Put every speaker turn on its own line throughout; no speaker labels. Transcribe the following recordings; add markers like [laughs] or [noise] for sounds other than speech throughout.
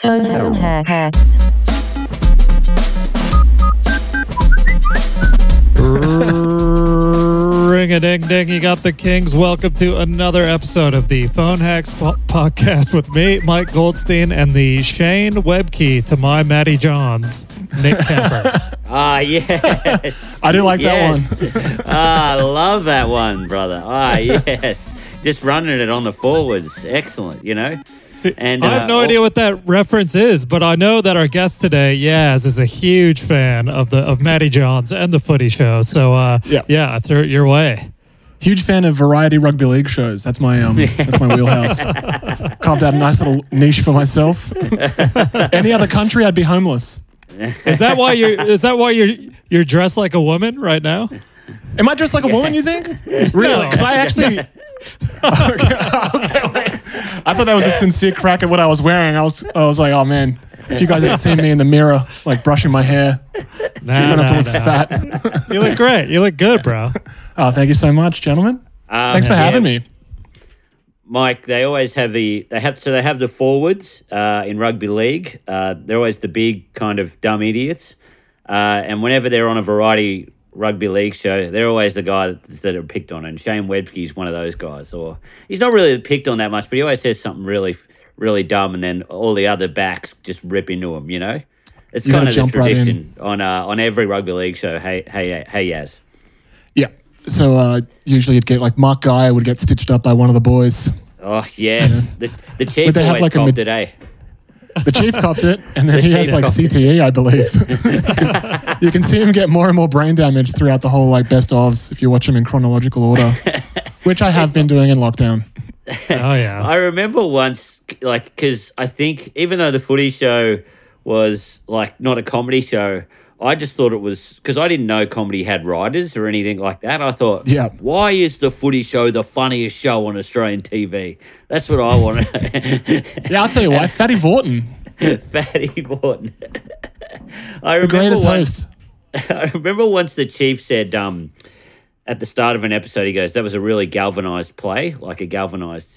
Phone hacks.
Ring a ding ding, you got the Kings. Welcome to another episode of the Phone Hacks po- podcast with me, Mike Goldstein, and the Shane Webcke to my Matty Johns, Nick Capper. [laughs]
Ah, yes.
I do like
Yes.
that one.
ah, I love that one, brother. Ah, yes. Just running it on the forwards. Excellent, you know?
See,
And,
I have
uh,
no
oh-
idea what that reference is, but I know that our guest today, Yaz, is a huge fan of the of Matty Johns and the Footy Show. So, uh,
Yeah.
yeah, I threw it your way.
Huge fan of variety rugby league shows. That's my um, [laughs] that's my wheelhouse. Carved out a nice little niche for myself. [laughs] Any other country, I'd be homeless.
Is that why you're? Is that why you're you're dressed like a woman right now?
Am I dressed like a woman? You think? Really? Because I actually. Okay, okay, wait. I thought that was a sincere crack at what I was wearing. I was, I was like, oh man, if you guys had seen me in the mirror, like brushing my hair,
Nah,
I'm gonna have to
nah,
look
nah.
fat.
You look great. You look good, bro.
Oh, thank you so much, gentlemen.
Um,
Thanks for
yeah,
having me.
Mike, they always have the, they have, so they have the forwards uh, in rugby league. Uh, they're always the big kind of dumb idiots. Uh, and whenever they're on a variety rugby league show, they're always the guy that, that are picked on. And Shane Webcke's one of those guys. Or he's not really picked on that much, but he always says something really, really dumb. And then all the other backs just rip into him, you know? It's
You
kind of the
jump right
tradition on uh, on every rugby league show. Hey, hey, hey, Yaz.
Yeah. So uh, usually you'd get like Mark Geyer would get stitched up by one of the boys.
Oh yeah, the the chief
Would they have
always
like a
copped
mid-
it, eh?
The chief copped it, and then he has like. CTE, I believe. [laughs] you can see him get more and more brain damage throughout the whole like best ofs if you watch him in chronological order, [laughs] which I have been doing in lockdown.
Oh yeah.
I remember once, like, because I think even though the footy show was like not a comedy show, I just thought it was because I didn't know comedy had writers or anything like that. I thought,
Yeah.
why is the footy show the funniest show on Australian TV? That's what I want. [laughs]
Yeah, I'll tell you why. Fatty Vautin, [laughs]
Fatty Vautin. [laughs] I
the
remember
greatest
once,
host.
I remember once the chief said, um, at the start of an episode, he goes, "That was a really galvanized play, like a galvanized."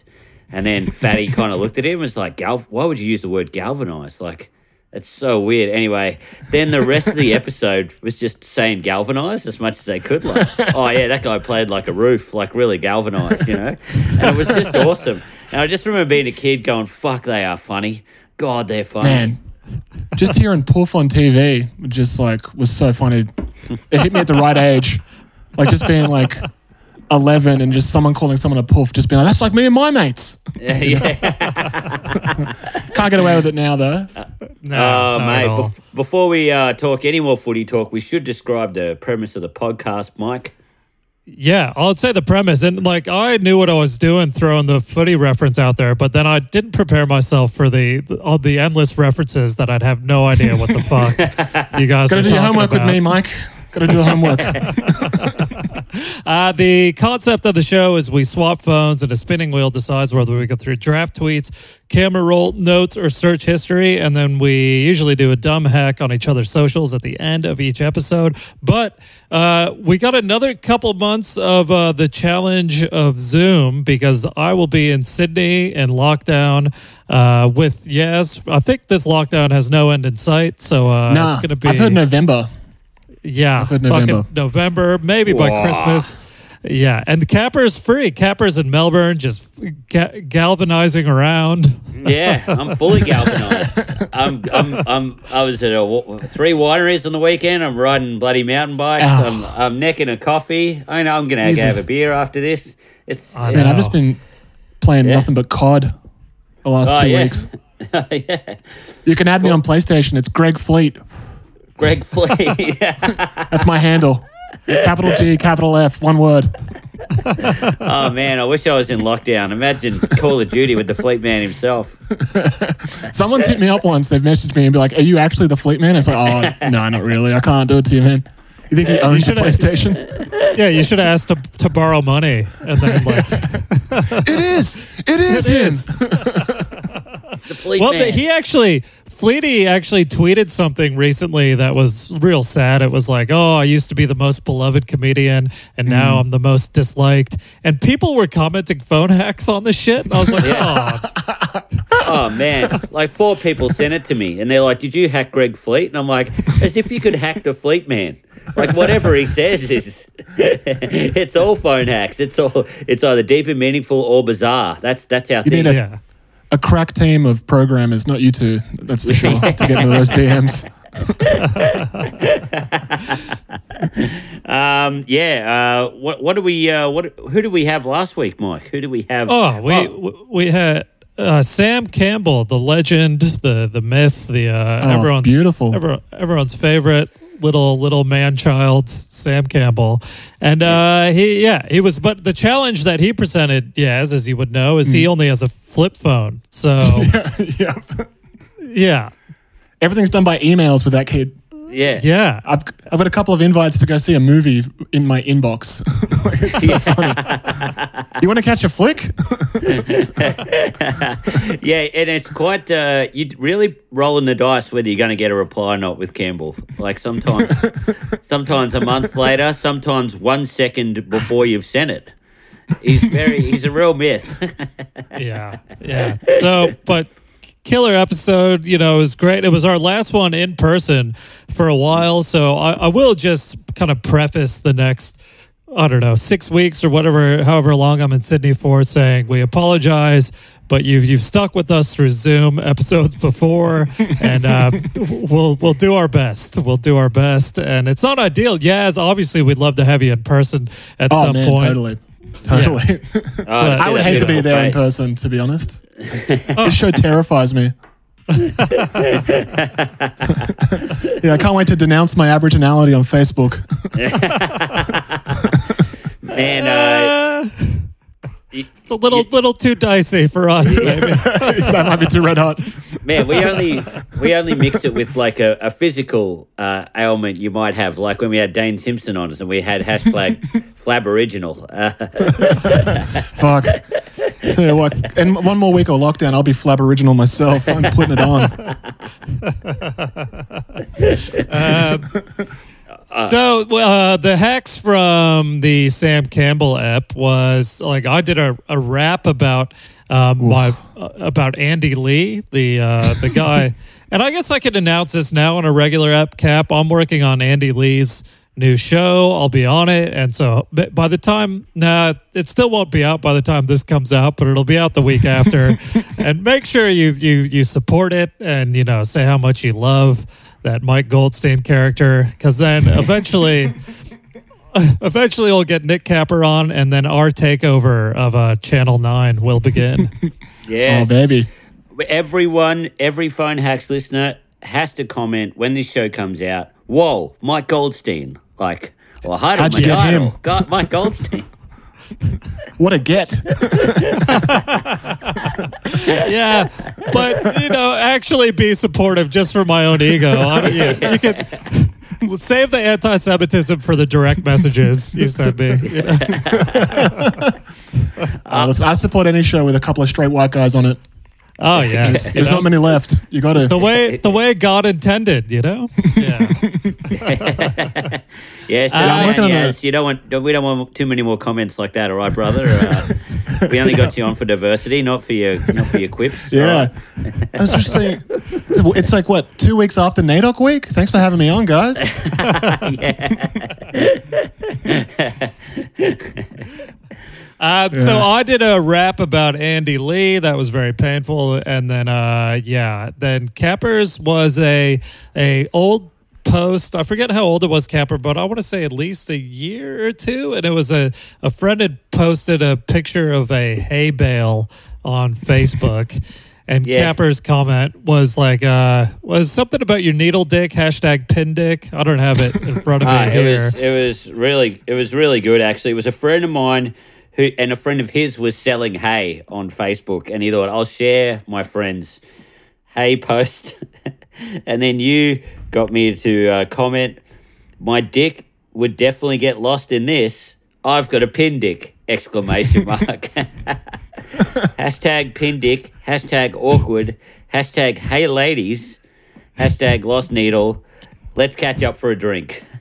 And then Fatty kind of looked at him and was like, "Gal, why would you use the word galvanized? Like, it's so weird." Anyway, then the rest of the [laughs] episode was just saying galvanized as much as they could. Like, oh yeah, that guy played like a roof, like really galvanized, you know. And it was just awesome. And I just remember being a kid going, "Fuck, they are funny. God, they're funny."
Man, just hearing Poof on TV just like was so funny. It hit me at the right age, like just being like. 11 and just someone calling someone a poof, just being like, that's like me and my mates. [laughs]
yeah.
Can't get away with it now, though.
Uh,
No, Uh,
mate,
all.
bef- before we uh, talk any more footy talk, we should describe the premise of the podcast, Mike.
Yeah, I'll say the premise. And like, I knew what I was doing throwing the footy reference out there, but then I didn't prepare myself for the all the endless references that I'd have no idea what the fuck [laughs] you guys
Gotta do your homework
about.
with me, Mike. Gotta do the homework. [laughs]
Uh, the concept of the show is we swap phones and a spinning wheel decides whether we go through draft tweets, camera roll notes, or search history. And then we usually do a dumb hack on each other's socials at the end of each episode. But uh, we got another couple months of uh, the challenge of Zoom because I will be in Sydney in lockdown uh, with, yes, I think this lockdown has no end in sight. So uh,
nah,
it's going to be.
I've heard November.
Yeah, fucking
November.
November, maybe by Christmas. Yeah, and Capper's free. Capper's in Melbourne, just ga- galvanizing around.
Yeah, I'm [laughs] fully galvanized. I'm, I'm, I'm, I was at a, three wineries on the weekend. I'm riding bloody mountain bikes.
Ah.
I'm, I'm necking a coffee. I know I'm going to have a beer after this. It's
I
Man. I've just been playing
Yeah.
nothing but COD the last
Oh,
two
yeah.
weeks. [laughs]
Oh, yeah.
You can add me on PlayStation. It's Greg Fleet.
Greg [laughs] Fleet.
That's my handle. Capital G, capital F, one word.
oh man, I wish I was in lockdown. Imagine Call of Duty with the Fleet Man himself. [laughs]
Someone's hit me up once. They've messaged me and be like, "Are you actually the Fleet Man?" It's like, "Oh, no, not really. I can't do it to you, man." You think he owns the
should've-
PlayStation?
Yeah, you should have asked to, to borrow money, and then like, [laughs]
it is. It is
It
him.
is.
The Fleet
well,
Man.
the, he actually Fleety actually tweeted something recently that was real sad. It was like, "Oh, I used to be the most beloved comedian, and now mm-hmm. I'm the most disliked." And people were commenting phone hacks on the shit. And I was like, "Oh, [laughs]
Oh man, like four people sent it to me, and they're like, "Did you hack Greg Fleet?" And I'm like, "As if you could hack the Fleet man." Like whatever he says is, [laughs] it's all phone hacks. It's all it's either deep and meaningful or bizarre. That's that's our
You
thing.
need a-
yeah."
A crack team of programmers, not you two. That's for sure. to get into those [laughs] DMs. [laughs]
Um, yeah. Uh, what what do we uh, what who do we have last week, Mike? Who do we have?
Oh, we we had uh, Sam Campbell, the legend, the the myth, the uh,
Oh,
everyone's
beautiful.
everyone, everyone's favorite little little man child, Sam Campbell, and uh, he yeah he was. But the challenge that he presented, yes, as you would know, is
Mm.
he only has a flip phone. So [laughs]
yeah.
yeah,
Everything's done by emails with that kid.
Yeah.
yeah.
I've, I've got a couple of invites to go see a movie in my inbox. [laughs] It's so funny. You want to catch a flick? [laughs]
Yeah, and it's quite uh you really rolling the dice whether you're going to get a reply or not with Campbell. Like sometimes [laughs] sometimes a month later, sometimes 1 second before you've sent it. He's very he's a real myth.
yeah, yeah. So, but killer episode. You know, it was great. It was our last one in person for a while. So I, I will just kind of preface the next. I don't know, six weeks or whatever, however long I'm in Sydney for, saying we apologize, but you've you've stuck with us through Zoom episodes [laughs] before, and uh, we'll we'll do our best. We'll do our best, and it's not ideal. Yaz, obviously, we'd love to have you in person at
Oh,
some
man,
point.
totally. Totally. [laughs]
Oh,
I would
see
hate
that
to be
beautiful
there in person, to be honest. This show terrifies me. [laughs] yeah, I can't wait to denounce my Aboriginality on Facebook. [laughs]
Man, uh, [laughs]
it's a little little too dicey for us, maybe.
that might be too red hot.
man, we only we only mix it with like a, a physical uh, ailment you might have, like when we had Dane Simpson on us and we had hashtag Flaboriginal. Uh,
Fuck. Tell you what, and one more week of lockdown, I'll be Flab Original myself. I'm putting it on. [laughs]
so uh, the hacks from the Sam Campbell app was like I did a, a rap about um, my uh, about Andy Lee, the uh, the guy, [laughs] and I guess I could announce this now on a regular app cap. I'm working on Andy Lee's new show. I'll be on it, and so by the time nah, it still won't be out by the time this comes out, but it'll be out the week after. [laughs] and make sure you you you support it, and you know say how much you love that Mike Goldstein character, because then eventually. [laughs] Eventually, we'll get Nick Capper on, and then our takeover of uh, Channel Nine will begin. [laughs]
yeah.
Oh, baby.
Everyone, every phone hacks listener has to comment when this show comes out. Whoa, Mike Goldstein! Like, well, hi,
How'd
my
you get
idol,
him?
Go- Mike Goldstein.
What a get.
yeah, but you know, actually be supportive just for my own ego. I you, you can save the anti-Semitism for the direct messages you send me. you know?
Uh, listen, I support any show with a couple of straight white guys on it.
Oh yes,
There's
know?
not many left. You got to.
the way the way God intended. You know. [laughs] Yeah. [laughs]
Yes,
I'm
uh,
working on
yes. You don't want. We don't want too many more comments like that, all right, brother? Uh, [laughs] we only got you on for diversity, not for your, not for your quips.
Yeah.
right?
I was just saying, it's- it's like, what, two weeks after NAIDOC week? Thanks for having me on, guys. [laughs]
Uh, So I did a rap about Andy Lee. That was very painful. And then, uh, yeah, then Cappers was a a old post. I forget how old it was, Capper, but I want to say at least a year or two. And it was a a friend had posted a picture of a hay bale on Facebook. [laughs] And
Yeah.
Capper's comment was like, uh, was something about your needle dick, hashtag pin dick. I don't have it in front of [laughs] me
Ah, it was it was really it was really good actually. It was a friend of mine who and a friend of his was selling hay on Facebook, and he thought I'll share my friend's hay post, [laughs] and then you got me to uh, comment. My dick would definitely get lost in this. I've got a pin dick! Exclamation [laughs] mark. [laughs] hashtag pin dick. Hashtag awkward. Hashtag hey ladies. Hashtag lost needle. Let's catch up for a drink. [laughs]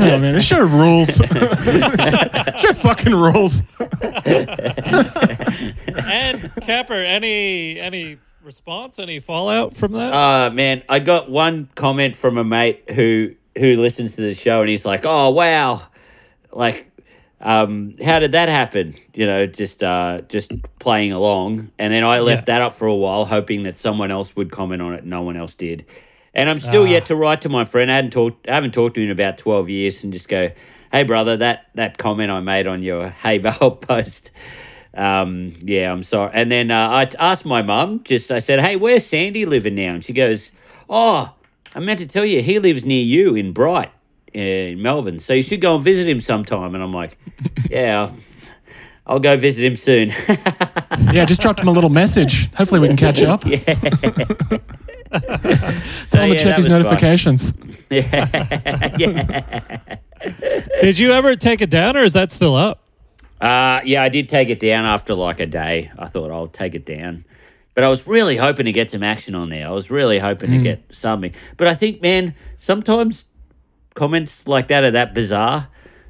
Oh man, this show rules. show fucking rules.
And Capper, any any response, any fallout from that?
Uh man, I got one comment from a mate who who listens to the show and he's like, "Oh wow, like, um, how did that happen?" You know, just uh, just playing along, and then I left that up for a while, hoping that someone else would comment on it. No one else did, and I'm still
Ah.
yet to write to my friend. I hadn't talked, I haven't talked to him in about twelve years, and just go, "Hey brother, that that comment I made on your Hey Bale [laughs] post." Um, yeah, I'm sorry. And then uh, I t- asked my mum, just I said, "Hey, where's Sandy living now?" And she goes, "Oh, I meant to tell you, he lives near you in Bright, uh, in Melbourne. So you should go and visit him sometime." And I'm like, [laughs] "Yeah, I'll, I'll go visit him soon." [laughs]
Yeah, just dropped him a little message. Hopefully we can catch up. [laughs]
so,
Tell him
yeah,
to check his notifications. yeah.
Did you ever take it down, or is that still up?
Uh, yeah, I did take it down after like a day. I thought I'll take it down. But I was really hoping to get some action on there. I was really hoping to get something. But I think, man, sometimes comments like that are that bizarre.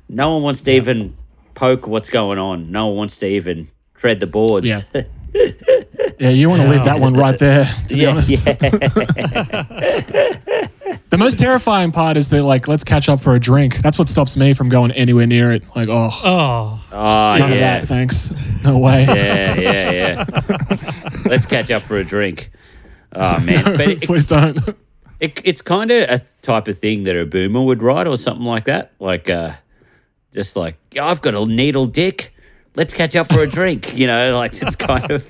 No one wants to even poke what's going on. No one wants to even tread the boards.
Yeah. [laughs] Yeah, you want to leave that one right there, to be [laughs]
yeah,
honest.
yeah. [laughs]
The most terrifying part is that, like, let's catch up for a drink. That's what stops me from going anywhere near it. Like, oh,
Oh,
Oh,
none of
yeah.
that, thanks. No way.
Yeah, yeah, yeah. [laughs] Let's catch up for a drink. Oh, man. But it, [laughs]
Please don't.
It, it's kind of a type of thing that a boomer would write or something like that. Like, uh, just like, "Yeah, I've got a needle dick. Let's catch up for a drink. You know, like it's kind of,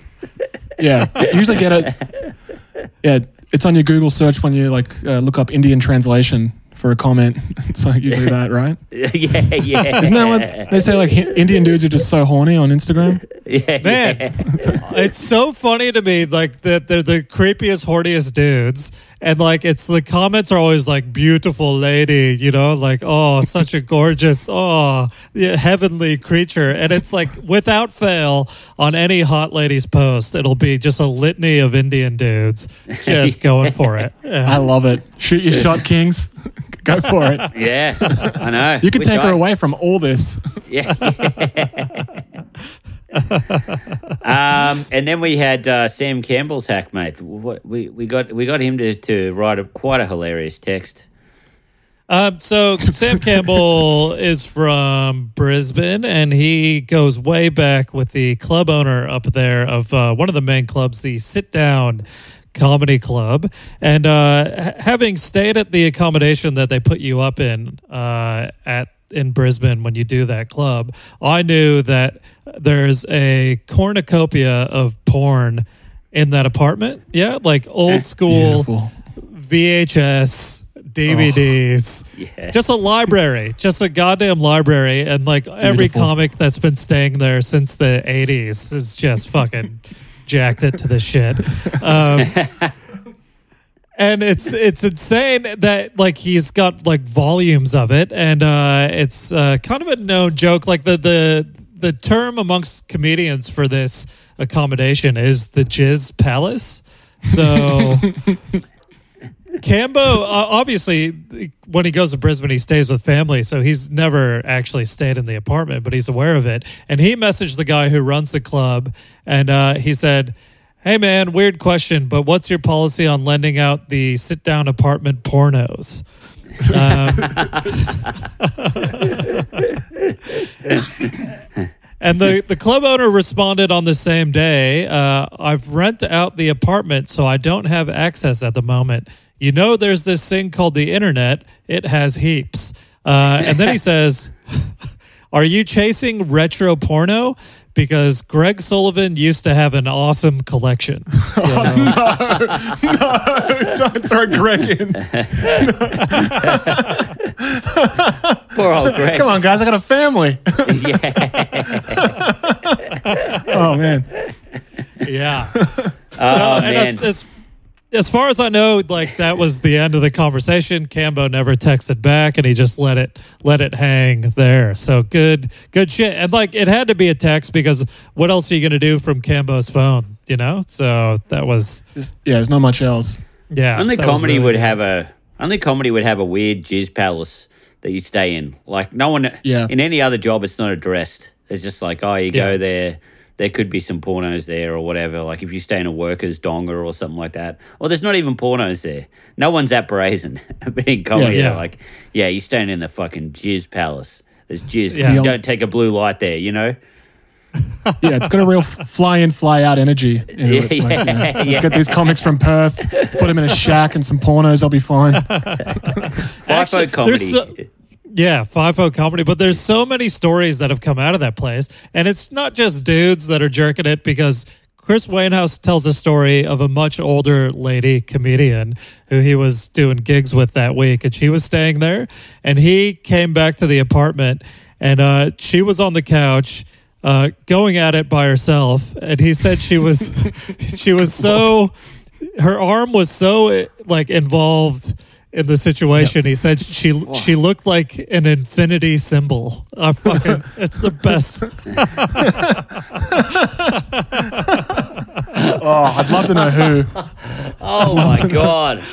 Yeah, usually get it. [laughs] Yeah, it's on your Google search when you like uh, look up Indian translation for a comment. It's like usually that, right? [laughs]
yeah, yeah.
Isn't that what they say? Like Indian dudes are just so horny on Instagram. [laughs]
yeah,
man,
yeah.
it's so funny to me. Like that, they're the creepiest, horniest dudes, and like it's the comments are always like "beautiful lady," you know, like "oh, such a gorgeous, [laughs] oh, yeah, heavenly creature," and it's like without fail on any hot ladies post, it'll be just a litany of Indian dudes just [laughs] going for it. Yeah.
I love it. Shoot your shot, kings. [laughs] Go for it.
Yeah, I know.
You can
Wish
take her away from all this.
Yeah. Um, and then we had uh, Sam Campbell's hack mate. What we, we got we got him to, to write a, quite a hilarious text.
Um, so Sam Campbell [laughs] is from Brisbane, and he goes way back with the club owner up there of uh, one of the main clubs, the Sit Down Comedy Club. And uh, having stayed at the accommodation that they put you up in uh, at in Brisbane when you do that club, I knew that there's a cornucopia of porn in that apartment. Yeah, like old school.
Beautiful.
VHS, [laughs] DVDs,
Yeah.
just a library, just a goddamn library, and like every comic that's been staying there since the '80s is just fucking [laughs] jacked it to the shit. Um, [laughs] and it's it's insane that like he's got like volumes of it, and uh, it's uh, kind of a known joke. Like the the the term amongst comedians for this accommodation is the Jizz Palace. So. [laughs] Cambo, uh, obviously, when he goes to Brisbane, he stays with family, so he's never actually stayed in the apartment, but he's aware of it. And he messaged the guy who runs the club, and uh, he said, "Hey, man, weird question, but what's your policy on lending out the sit-down apartment pornos?" Um, [laughs] And the, the club owner responded on the same day uh, I've rent out the apartment, so I don't have access at the moment. You know, there's this thing called the internet, it has heaps. Uh, and then he says, [laughs] Are you chasing retro porno? Because Greg Sullivan used to have an awesome collection. [laughs] So-
Don't throw Greg in. [laughs]
Poor old Greg.
Come on, guys. I got a family. [laughs] yeah. oh man.
yeah.
Oh
and
man.
As, as, as far as I know, like that was the end of the conversation. Cambo never texted back, and he just let it let it hang there. So good, good shit. And like it had to be a text because what else are you going to do from Cambo's phone? you know. So that was
Just- yeah, there's not much else.
yeah.
Only comedy
really
would
good.
have a only comedy would have a weird jizz palace that you stay in. Like no one
Yeah.
in any other job it's not addressed. It's just like, oh you
Yeah.
go there, there could be some pornos there or whatever. Like if you stay in a workers donger or something like that. Or there's not even pornos there. No one's that brazen. but in comedy
Yeah.
they're like, yeah, you're staying in the fucking jizz palace. There's jizz.
Yeah.
You don't take a blue light there, you know? [laughs]
Yeah, it's got a real fly in, fly out energy. in it. Like, you know,
Yeah,
let's
yeah.
get these comics from Perth, put them in a shack and some pornos, I'll be fine. [laughs]
FIFO
there's
comedy.
Yeah, FIFO comedy, but there's so many stories that have come out of that place, and it's not just dudes that are jerking it because Chris Wainhouse tells a story of a much older lady comedian who he was doing gigs with that week, and she was staying there, and he came back to the apartment, and uh, she was on the couch. Uh, going at it by herself, and he said she was, [laughs] she was so, her arm was so like involved in the situation. He said she she looked like an infinity symbol. I fucking, [laughs] it's the best. [laughs]
Oh, I'd love to know who.
Oh my god! [laughs]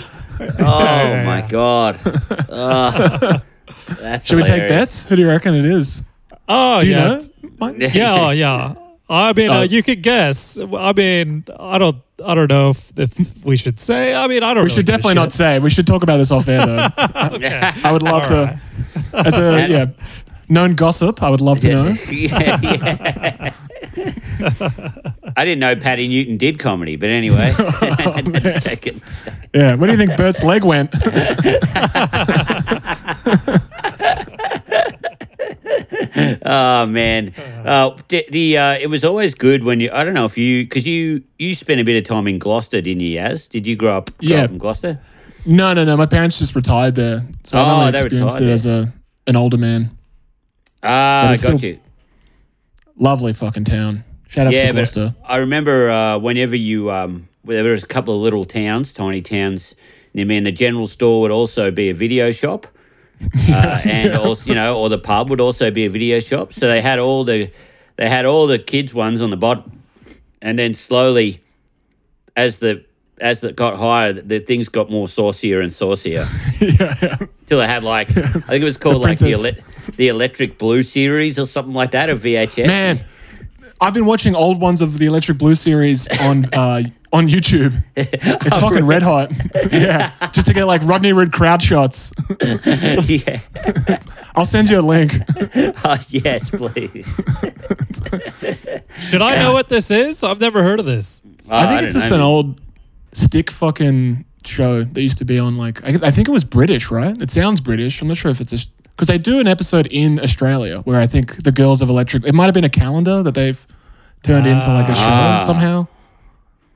Oh my god! Ugh. that's
Should we take bets? Who do you reckon it is?
Oh
Do you
yeah,
know?
Yeah, oh, yeah. I mean,
Oh.
uh, you could guess. I mean, I don't, I don't know if, if we should say. I mean, I don't. Know.
We should definitely not say. We should talk about this off air, though. [laughs] I would love
All
to,
right.
as a yeah, known gossip. I would love to know. [laughs]
yeah, yeah. [laughs] I didn't know Patti Newton did comedy, but anyway. Let's take it.
Yeah, where do you think Bert's leg went? [laughs]
Oh man, uh, the, the uh, it was always good when you. I don't know if you because you you spent a bit of time in Gloucester, didn't you? Yaz? Did you grow up? Grow
Yeah.
up in Gloucester.
No, no, no. My parents just retired there, so
Oh,
I've only
they
experienced
retired
it as a an older man.
Ah, I got you.
Lovely fucking town. Shout out
Yeah,
to Gloucester.
I remember uh, whenever you um, there was a couple of little towns, tiny towns near me, and the general store would also be a video shop, [laughs] uh, and [laughs] also you know, or the pub would also be a video shop. So they had all the they had all the kids ones on the bottom, and then slowly, as the as it got higher, the, the things got more saucier and saucier.
yeah, [laughs] yeah.
Till they had like I think it was called like the ele- the Electric Blue series or something like that of VHS.
Man, I've been watching old ones of the Electric Blue series on uh, on YouTube. [laughs] It's fucking red hot. [laughs] yeah, just to get like Rodney Rude crowd shots. [laughs]
yeah.
I'll send you a link.
Oh, yes, please.
Should I know what this is? I've never heard of this.
Oh,
I think it's just
know.
an old stick fucking show that used to be on like I, I think it was British, right? It sounds British. I'm not sure if it's a because they do an episode in Australia where I think the girls of Electric. It might have been a calendar that they've turned into like a show
Ah.
somehow.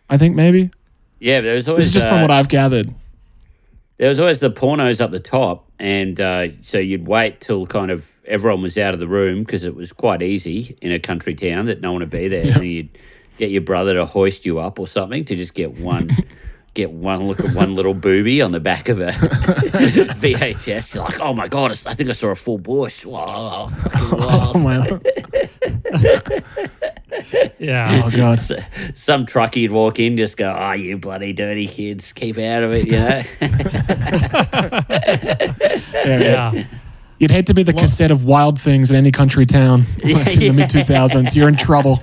I think maybe
Yeah, there was
this is just
uh,
from what I've gathered.
there was always the pornos up the top, and uh, so you'd wait till kind of everyone was out of the room because it was quite easy in a country town that no one would be there, and you'd get your brother to hoist you up or something to just get one. [laughs] Get one look at one little booby on the back of a [laughs] VHS. You're like, oh my god! I think I saw a full bush. Wow, oh, fucking. [laughs]
Oh my! [laughs]
Yeah.
Oh god!
some trucky'd walk in, just go, "Oh, you bloody dirty kids, keep out of it," you know.
Yeah, yeah.
Yeah.
You'd hate to be the cassette of Wild Things in any country town like in the mid 2000s. You're in trouble.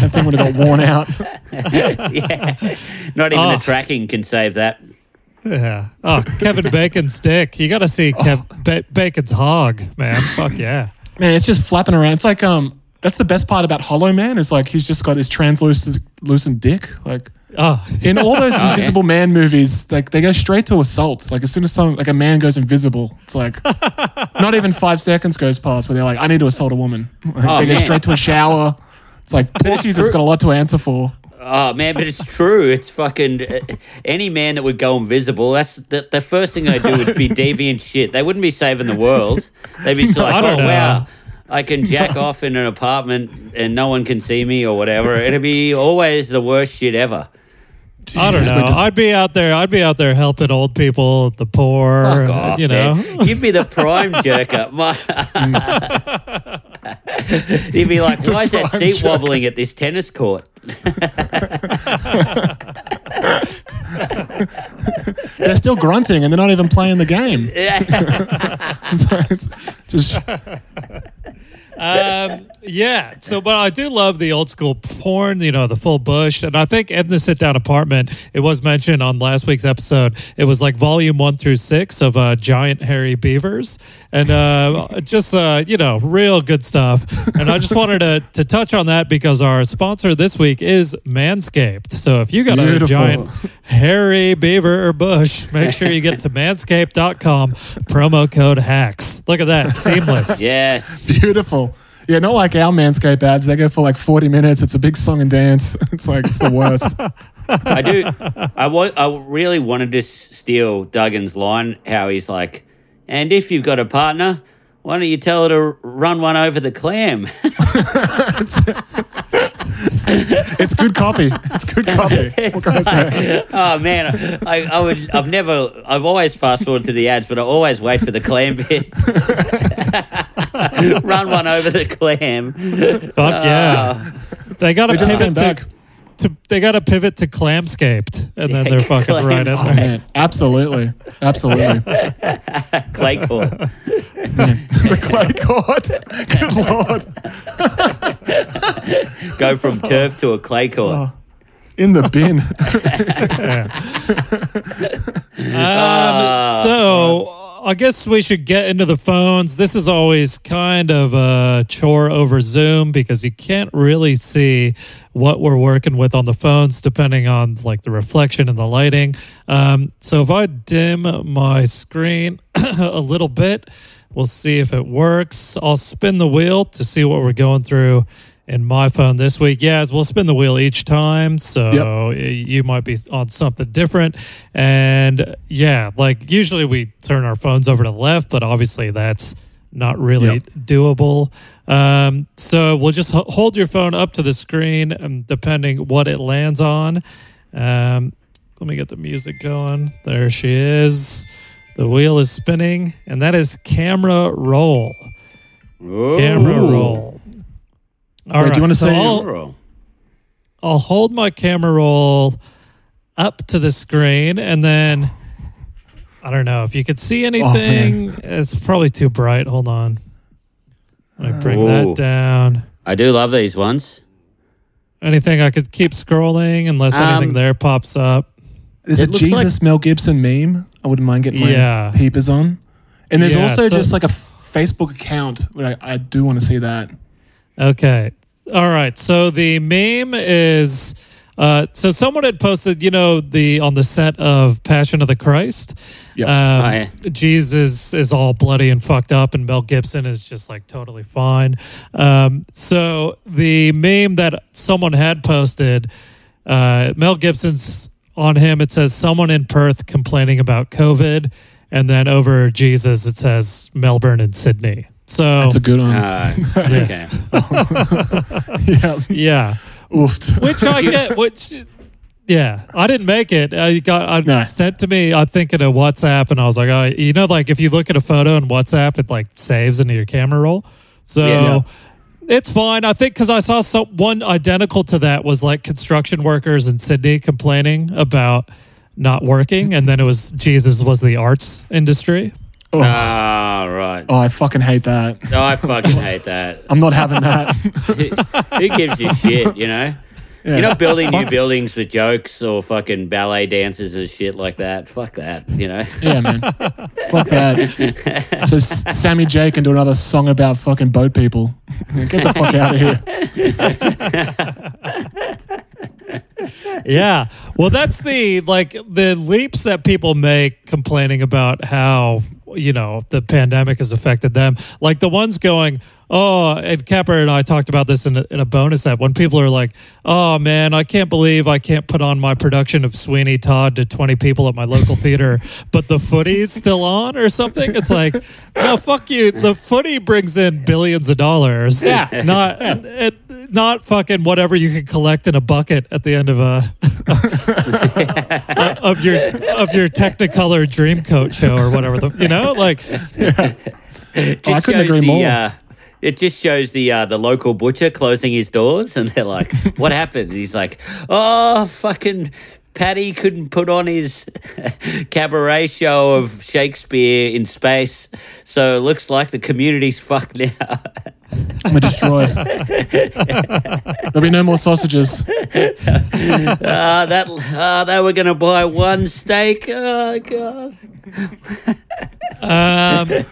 That thing would have got worn out. [laughs]
yeah, not even
Oh.
the tracking can save that.
Yeah. Oh, Kevin Bacon's dick. You got to see Kev- ba- Bacon's hog, man. Fuck yeah.
Man, it's just flapping around. It's like um, that's the best part about Hollow Man is like he's just got his translucent lucent dick. Like
Oh,
in all those [laughs] Invisible Man movies, like they go straight to assault. Like as soon as someone like a man goes invisible, it's like [laughs] not even five seconds goes past where they're like, I need to assault a woman. Like,
Oh,
they go straight to a shower. It's like [laughs] Porky's has got a lot to answer for.
Oh man, but it's true. It's fucking uh, any man that would go invisible. That's the, the first thing they do would be [laughs] deviant shit. They wouldn't be saving the world. They'd be [laughs] like,
I don't
oh
know.
wow, I can jack off in an apartment and no one can see me or whatever. It'd be always the worst shit ever.
I don't know.
Just...
I'd be out there. I'd be out there helping old people, the poor.
Fuck
uh,
off,
you know.
man. You'd be the prime jerker. My- [laughs] You'd be like, [laughs] why is that seat wobbling at this tennis court? [laughs]
They're still grunting and they're not even playing the game. It's just
um, yeah. So, but I do love the old school porn, you know, the full bush. And I think in the sit down apartment, it was mentioned on last week's episode, it was like volume one through six of uh, Giant Hairy Beavers. And uh, just, uh, you know, real good stuff. And I just wanted to, to touch on that because our sponsor this week is Manscaped. So if you got a giant hairy beaver or bush, make sure you get to [laughs] manscaped.com, promo code HACKS. Look at that. Seamless.
yes.
beautiful. Yeah, not like our Manscaped ads. They go for like 40 minutes. It's a big song and dance. [laughs] It's like, it's the worst.
I do. I wa- I really wanted to s- steal Duggan's line. How he's like, and if you've got a partner, why don't you tell her to run one over the clam? [laughs]
It's good copy. It's good copy. [laughs] What can I say?
oh man, I, I would. I've never. I've always fast forwarded to the ads, but I always wait for the clam bit. [laughs] run one over the clam.
Fuck yeah. They got to
just came
pivot
back.
to, to they got to pivit to clamscaped and then
Yeah,
they're fucking right in
clams.
there.
Man, [laughs] absolutely. Absolutely. [laughs]
Clay court.
the clay court. Good Lord.
Go from turf to a clay court.
In the bin.
Um, so I guess we should get into the phones. This is always kind of a chore over Zoom because you can't really see what we're working with on the phones depending on like the reflection and the lighting. Um, so if I dim my screen [clears throat] a little bit, we'll see if it works. I'll spin the wheel to see what we're going through in my phone this week. Yes, we'll spin the wheel each time. So y- you might be on something different. And yeah, like usually we turn our phones over to the left, but obviously that's not really
Yep.
doable. Um, so we'll just h- hold your phone up to the screen, and depending what it lands on. Um, let me get the music going. There she is. The wheel is spinning, and that is camera roll. Camera roll. All
Wait, do you wanna
so
say-
I'll, I'll hold my camera roll up to the screen, and then I don't know if you could see anything. it's probably too bright. Hold on. I bring
Ooh.
that down.
I do love these ones.
Anything I could keep scrolling unless anything
Um,
there pops up.
There's
It
a
looks
Jesus Mel Gibson meme. I wouldn't mind getting my
Yeah.
peepers on. And there's
Yeah,
also
so-
just like a f- Facebook account. Where I, I do want to see that.
Okay. All right. So the meme is uh so someone had posted, you know, the on the set of Passion of the Christ.
Yep.
Um,
Oh, yeah.
Jesus is all bloody and fucked up, and Mel Gibson is just like totally fine. Um, so the meme that someone had posted, uh, Mel Gibson's on him. It says someone in Perth complaining about COVID, and then over Jesus it says Melbourne and Sydney. So
That's a good one.
Uh, okay. [laughs]
yeah.
yeah,
Oofed.
which I [laughs] get. Which yeah, I didn't make it. I got I
No.
sent to me. I think in a WhatsApp, and I was like, oh, you know, like if you look at a photo in WhatsApp, it like saves into your camera roll. So.
Yeah.
It's fine. I think because I saw some one identical to that was like construction workers in Sydney complaining about not working, and then it was Jesus was the arts industry.
Oh,
Ah, right.
oh, I fucking hate that.
No, I fucking hate that. [laughs]
I'm not having that.
Who who gives a shit, you know?
Yeah.
You're not building new buildings with jokes or fucking ballet dancers and shit like that. Fuck that, you know?
Yeah, man. [laughs] Fuck that. So Sammy J can do another song about fucking boat people. [laughs] Get the fuck out of here.
Yeah. Well, that's the like the leaps that people make complaining about how, you know, the pandemic has affected them. Like the ones going, oh, and Capper and I talked about this in a, in a bonus app when people are like, oh man, I can't believe I can't put on my production of Sweeney Todd to 20 people at my local theater, [laughs] but the footy's still on or something. It's like, no, fuck you. The footy brings in billions of dollars.
Yeah.
Not, it, not fucking whatever you can collect in a bucket at the end of a [laughs] [laughs] of your of your Technicolor Dreamcoat show or whatever the you know like
Just
I couldn't agree
the,
more.
Uh, it just shows the uh, the local butcher closing his doors, and they're like, "What happened?" And he's like, "Oh, fucking." Paddy couldn't put on his [laughs] cabaret show of Shakespeare in space, so it looks like the community's [laughs] fucked now.
I'm destroyed. There'll be no more sausages.
Ah, that ah, they were gonna buy one steak. Oh god.
Um,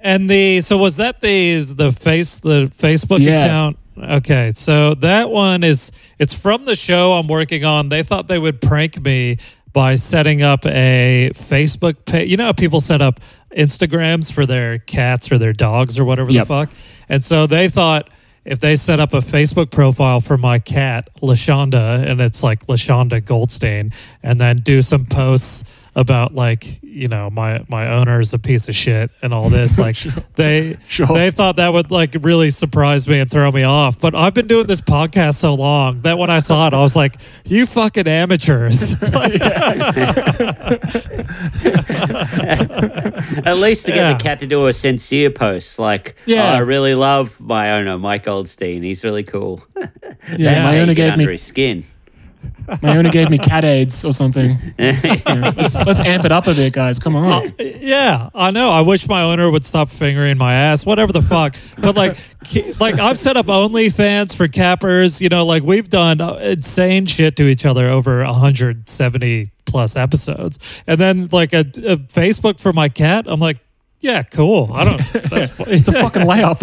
and the so was that the the face the Facebook
Yeah.
account? Okay, so that one is it's from the show I'm working on. They thought they would prank me by setting up a Facebook page. You know, how people set up Instagrams for their cats or their dogs or whatever
Yep.
the fuck. And so they thought if they set up a Facebook profile for my cat, Lashonda, and it's like Lashonda Goldstein, and then do some posts about like, you know, my my owner is a piece of shit and all this. [laughs] Like they
Sure.
they thought that would like really surprise me and throw me off. But I've been doing this podcast so long that when I saw it, I was like, you fucking amateurs. [laughs]
At least to get
Yeah.
the cat to do a sincere post, like,
Yeah.
"Oh, I really love my owner, Mike Goldstein. He's really cool." [laughs]
Yeah, my
How
owner
you
gave
under
me
his skin.
My owner gave me cat aids or something. [laughs] Yeah, let's, let's amp it up a bit, guys. Come on.
Yeah, I know. I wish my owner would stop fingering my ass, whatever the fuck. But like, [laughs] like I've set up OnlyFans for cappers. You know, like we've done uh, insane shit to each other over 170 plus episodes, and then like a, a Facebook for my cat. I'm like, yeah, cool. I don't. That's [laughs]
It's a fucking layup.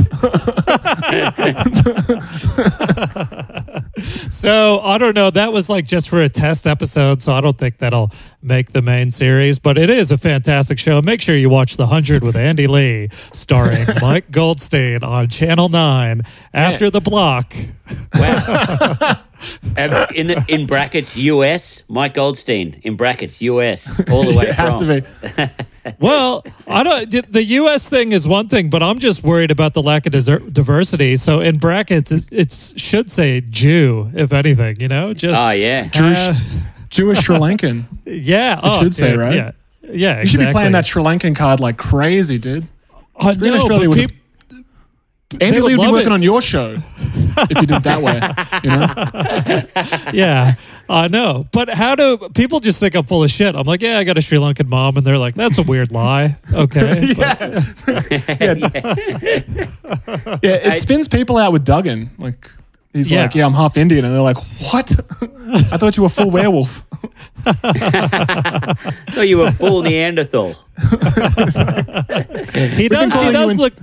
So I don't know. That was like just for a test episode, so I don't think that'll make the main series. But it is a fantastic show. Make sure you watch The Hundred with Andy Lee, starring [laughs] Mike Goldstein on Channel Nine after the block.
Wow. [laughs] And in the, in brackets US, Mike Goldstein in brackets US all the way [laughs]
It has
from.
to be.
Well, I don't. The U.S. thing is one thing, but I'm just worried about the lack of diser- diversity. So in brackets, it, it should say Jew, if anything. You know, just
Oh yeah.
Jewish,
uh,
Jewish Sri Lankan. [laughs]
yeah. oh,
should say,
dude,
right?
Yeah. Yeah,
You should be playing that Sri Lankan card like crazy, dude.
I
Green
know,
Australia would
peop-
Andy
would
Lee would be working
it.
on your show if you did it that way. You know? [laughs]
yeah, I know. But how do people just think I'm full of shit? I'm like, yeah, I got a Sri Lankan mom, and they're like, that's a weird lie. Okay, [laughs] But- [laughs]
Yeah, it
I-
spins people out with Duggan. Like he's
Yeah.
like, yeah, I'm half Indian, and they're like, what? I thought you were full werewolf.
No, you were full Neanderthal.
he does. He
you
does
in-
look.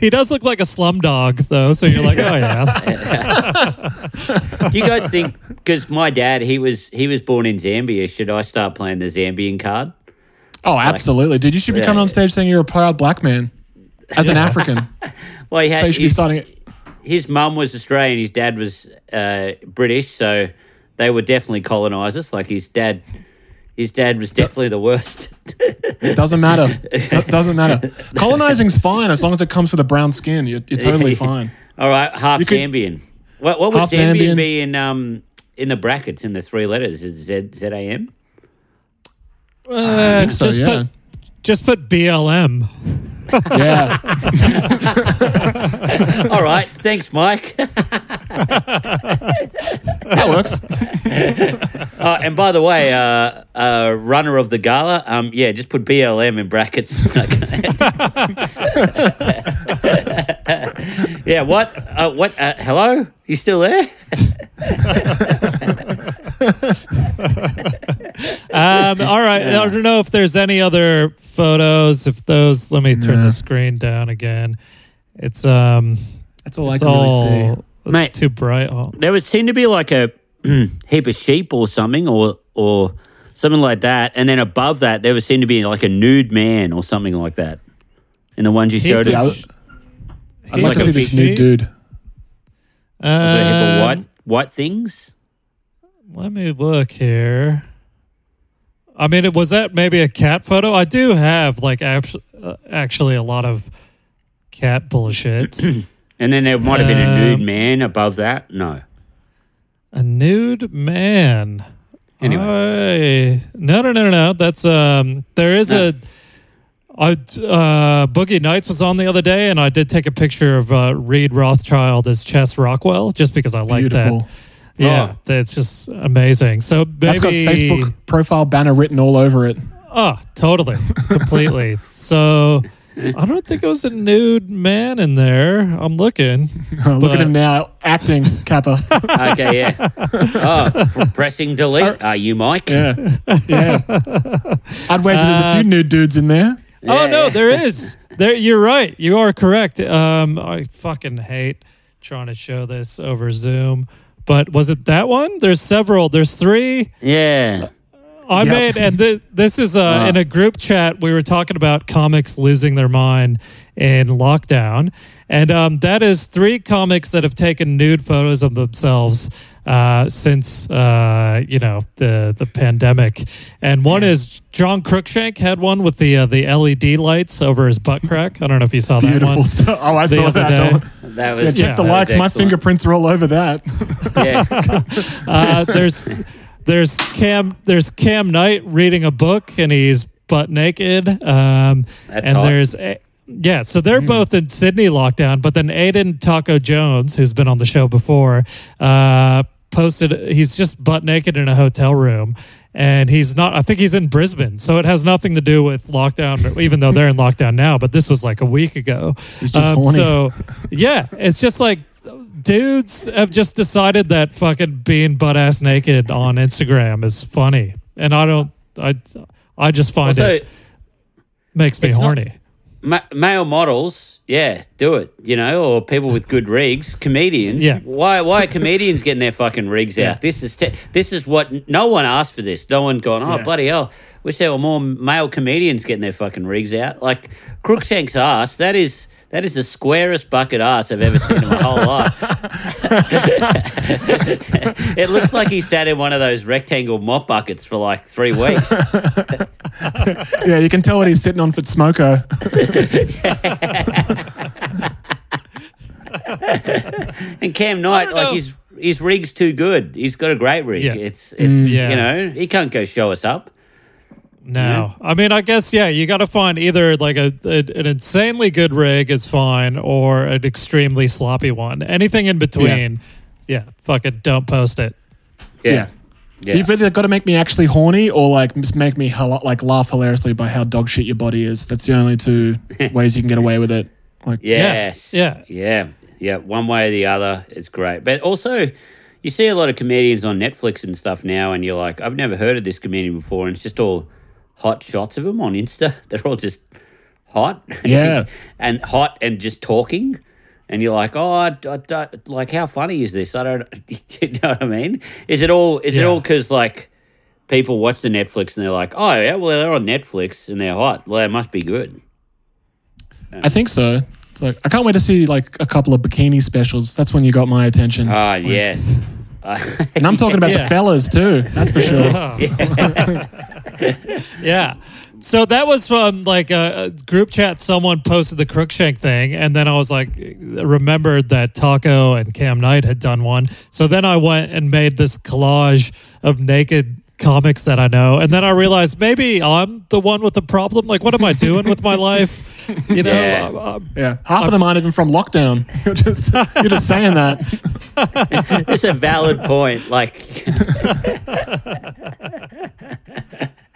He does look like a slum dog, though. So you're like, oh yeah, [laughs]
Do you guys think? Because my dad, he was he was born in Zambia. Should I start playing the Zambian card?
Oh, absolutely, dude. You should be
Yeah.
coming on stage saying you're a proud black man as an African. [laughs]
Well, he had
They should be
his,
starting it.
his mum was Australian. His dad was uh, British, so they were definitely colonisers. Like his dad, his dad was definitely the worst.
It Doesn't matter. [laughs] It doesn't matter. Colonizing's fine as long as it comes with a brown skin. You're, you're totally fine. [laughs]
All right, half
You could-
What what would
Half
Zambian,
Zambian.
be in um in the brackets in the three letters? Is Z Z A M?
Uh,
think so,
just
yeah.
put just put BLM.
Yeah. [laughs]
All right, thanks, Mike.
That works.
Uh, and by the way, uh, uh, runner of the gala, um, yeah, just put BLM in brackets. [laughs] yeah, what? Uh, what? Uh, hello? You still there? [laughs]
Um, [laughs] all right. I don't know if there's any other photos. If those, let me turn
Nah.
the screen down again. It's um,
That's all I
it's
can really see.
it's
Mate.
too bright. Oh,
There would seem to be like a [clears throat] heap of sheep or something, or or something like that, and then above that there would seem to be like a nude man or something like that. And the ones you
Heap
showed
of
us,
sh-
I'd like
like
to
a
see this
sheep.
new dude.
Was there a heap of
Um,
white white things.
Let me look here. I mean, it was that maybe a cat photo. I do have like actu- uh, actually a lot of cat bullshit. [clears throat]
And then there might have been a
Um,
nude man above that. No.
a nude man.
Anyway.
I- no, no, no, no, no. That's um. There is
No.
a I uh, Boogie Nights was on the other day, and I did take a picture of uh, Reed Rothchild as Chest Rockwell, just because I like that.
Beautiful.
That. Yeah,
Oh.
that's just amazing. So maybe
That's got Facebook profile banner written all over it.
Oh, totally, completely. [laughs] so I don't think it was a nude man in there. I'm looking. [laughs]
Look at him now acting, Capper. [laughs]
Okay, yeah. Oh, pressing delete. Are you Mike?
yeah, yeah. I'd wager there's a few nude dudes in there.
oh no,
Yeah.
there is. There, you're right. You are correct. Um, I fucking hate trying to show this over Zoom. But was it that one? There's several. There's three.
Yeah.
I
Yep.
made, and th- this is uh,
Ah.
in a group chat. We were talking about comics losing their mind in lockdown, and um, that is three comics that have taken nude photos of themselves uh, since uh, you know the the pandemic. And one is John Cruikshank had one with the uh, the LED lights over his butt crack. I don't know if you saw that
Beautiful
one.
stuff. [laughs] Oh, I
The
saw that.
day.
Don't-
That was
Yeah, check
Yeah.
the
that was
likes. My fingerprints are all over that. [laughs]
Yeah. [laughs]
Uh, there's there's Cam there's Cam Knight reading a book and he's butt naked. Um,
That's
and
hot.
there's a, yeah, so they're both in Sydney lockdown. But then Aiden Taco Jones, who's been on the show before, uh, posted he's just butt naked in a hotel room. And he's not. I think he's in Brisbane, so it has nothing to do with lockdown. Even though they're in lockdown now, but this was like a week ago.
He's just um, horny.
So, yeah, it's just like dudes have just decided that fucking being butt ass naked on Instagram is funny, and I don't. I I just find
Also,
it makes me
it's not-
horny.
Ma- male models, yeah, do it. You know, or people with good rigs, comedians.
Yeah.
Why? Why are comedians getting their fucking rigs out? This is te- this is what no one asked for. This. No one gone. Oh
Yeah.
bloody hell! Wish there were more male comedians getting their fucking rigs out. Like Crookshank's ass. That is. That is the squarest bucket ass I've ever seen in my whole life. [laughs] it looks like he sat in one of those rectangle mop buckets for like three weeks. [laughs]
yeah, you can tell what he's sitting on for smoker. [laughs]
And Cam Knight, like his his rig's too good. He's got a great rig.
Yeah.
It's it's
Yeah.
you know he can't go show us up.
No, I mean, I guess yeah, you got to find either like a, a an insanely good rig is fine, or an extremely sloppy one. Anything in between, yeah, fucking don't post it.
Yeah, yeah.
You've either got to make me actually horny or like just make me hel- like laugh hilariously by how dog shit your body is. That's the only two [laughs] ways you can get away with it. Like,
yes,
Yeah.
yeah, yeah. One way or the other, it's great. But also, you see a lot of comedians on Netflix and stuff now, and you're like, I've never heard of this comedian before, and it's just all hot shots of them on Insta. [laughs] They're all just hot, [laughs]
Yeah.
and hot and just talking. And you're like, oh, I, I don't, like, how funny is this? I don't, [laughs] you know what I mean? Is it all? Is it all because like people watch the Netflix and they're like, oh yeah, well they're on Netflix and they're hot. Well, they must be good.
I think so. It's like, I can't wait to see like a couple of bikini specials. That's when you got my attention.
Ah, yes.
and I'm talking about
Yeah.
the fellas too. That's for sure.
Yeah. [laughs] So that was from like a, a group chat. Someone posted the Crookshank thing, and then I was like, remembered that Taco and Cam Knight had done one. So then I went and made this collage of naked comics that I know, and then I realized maybe I'm the one with the problem. Like, what am I doing with my life? [laughs] You know,
Yeah.
I'm- I'm-
Yeah, half of them aren't even from lockdown. [laughs] You're just you're just saying that.
It's a valid point. Like,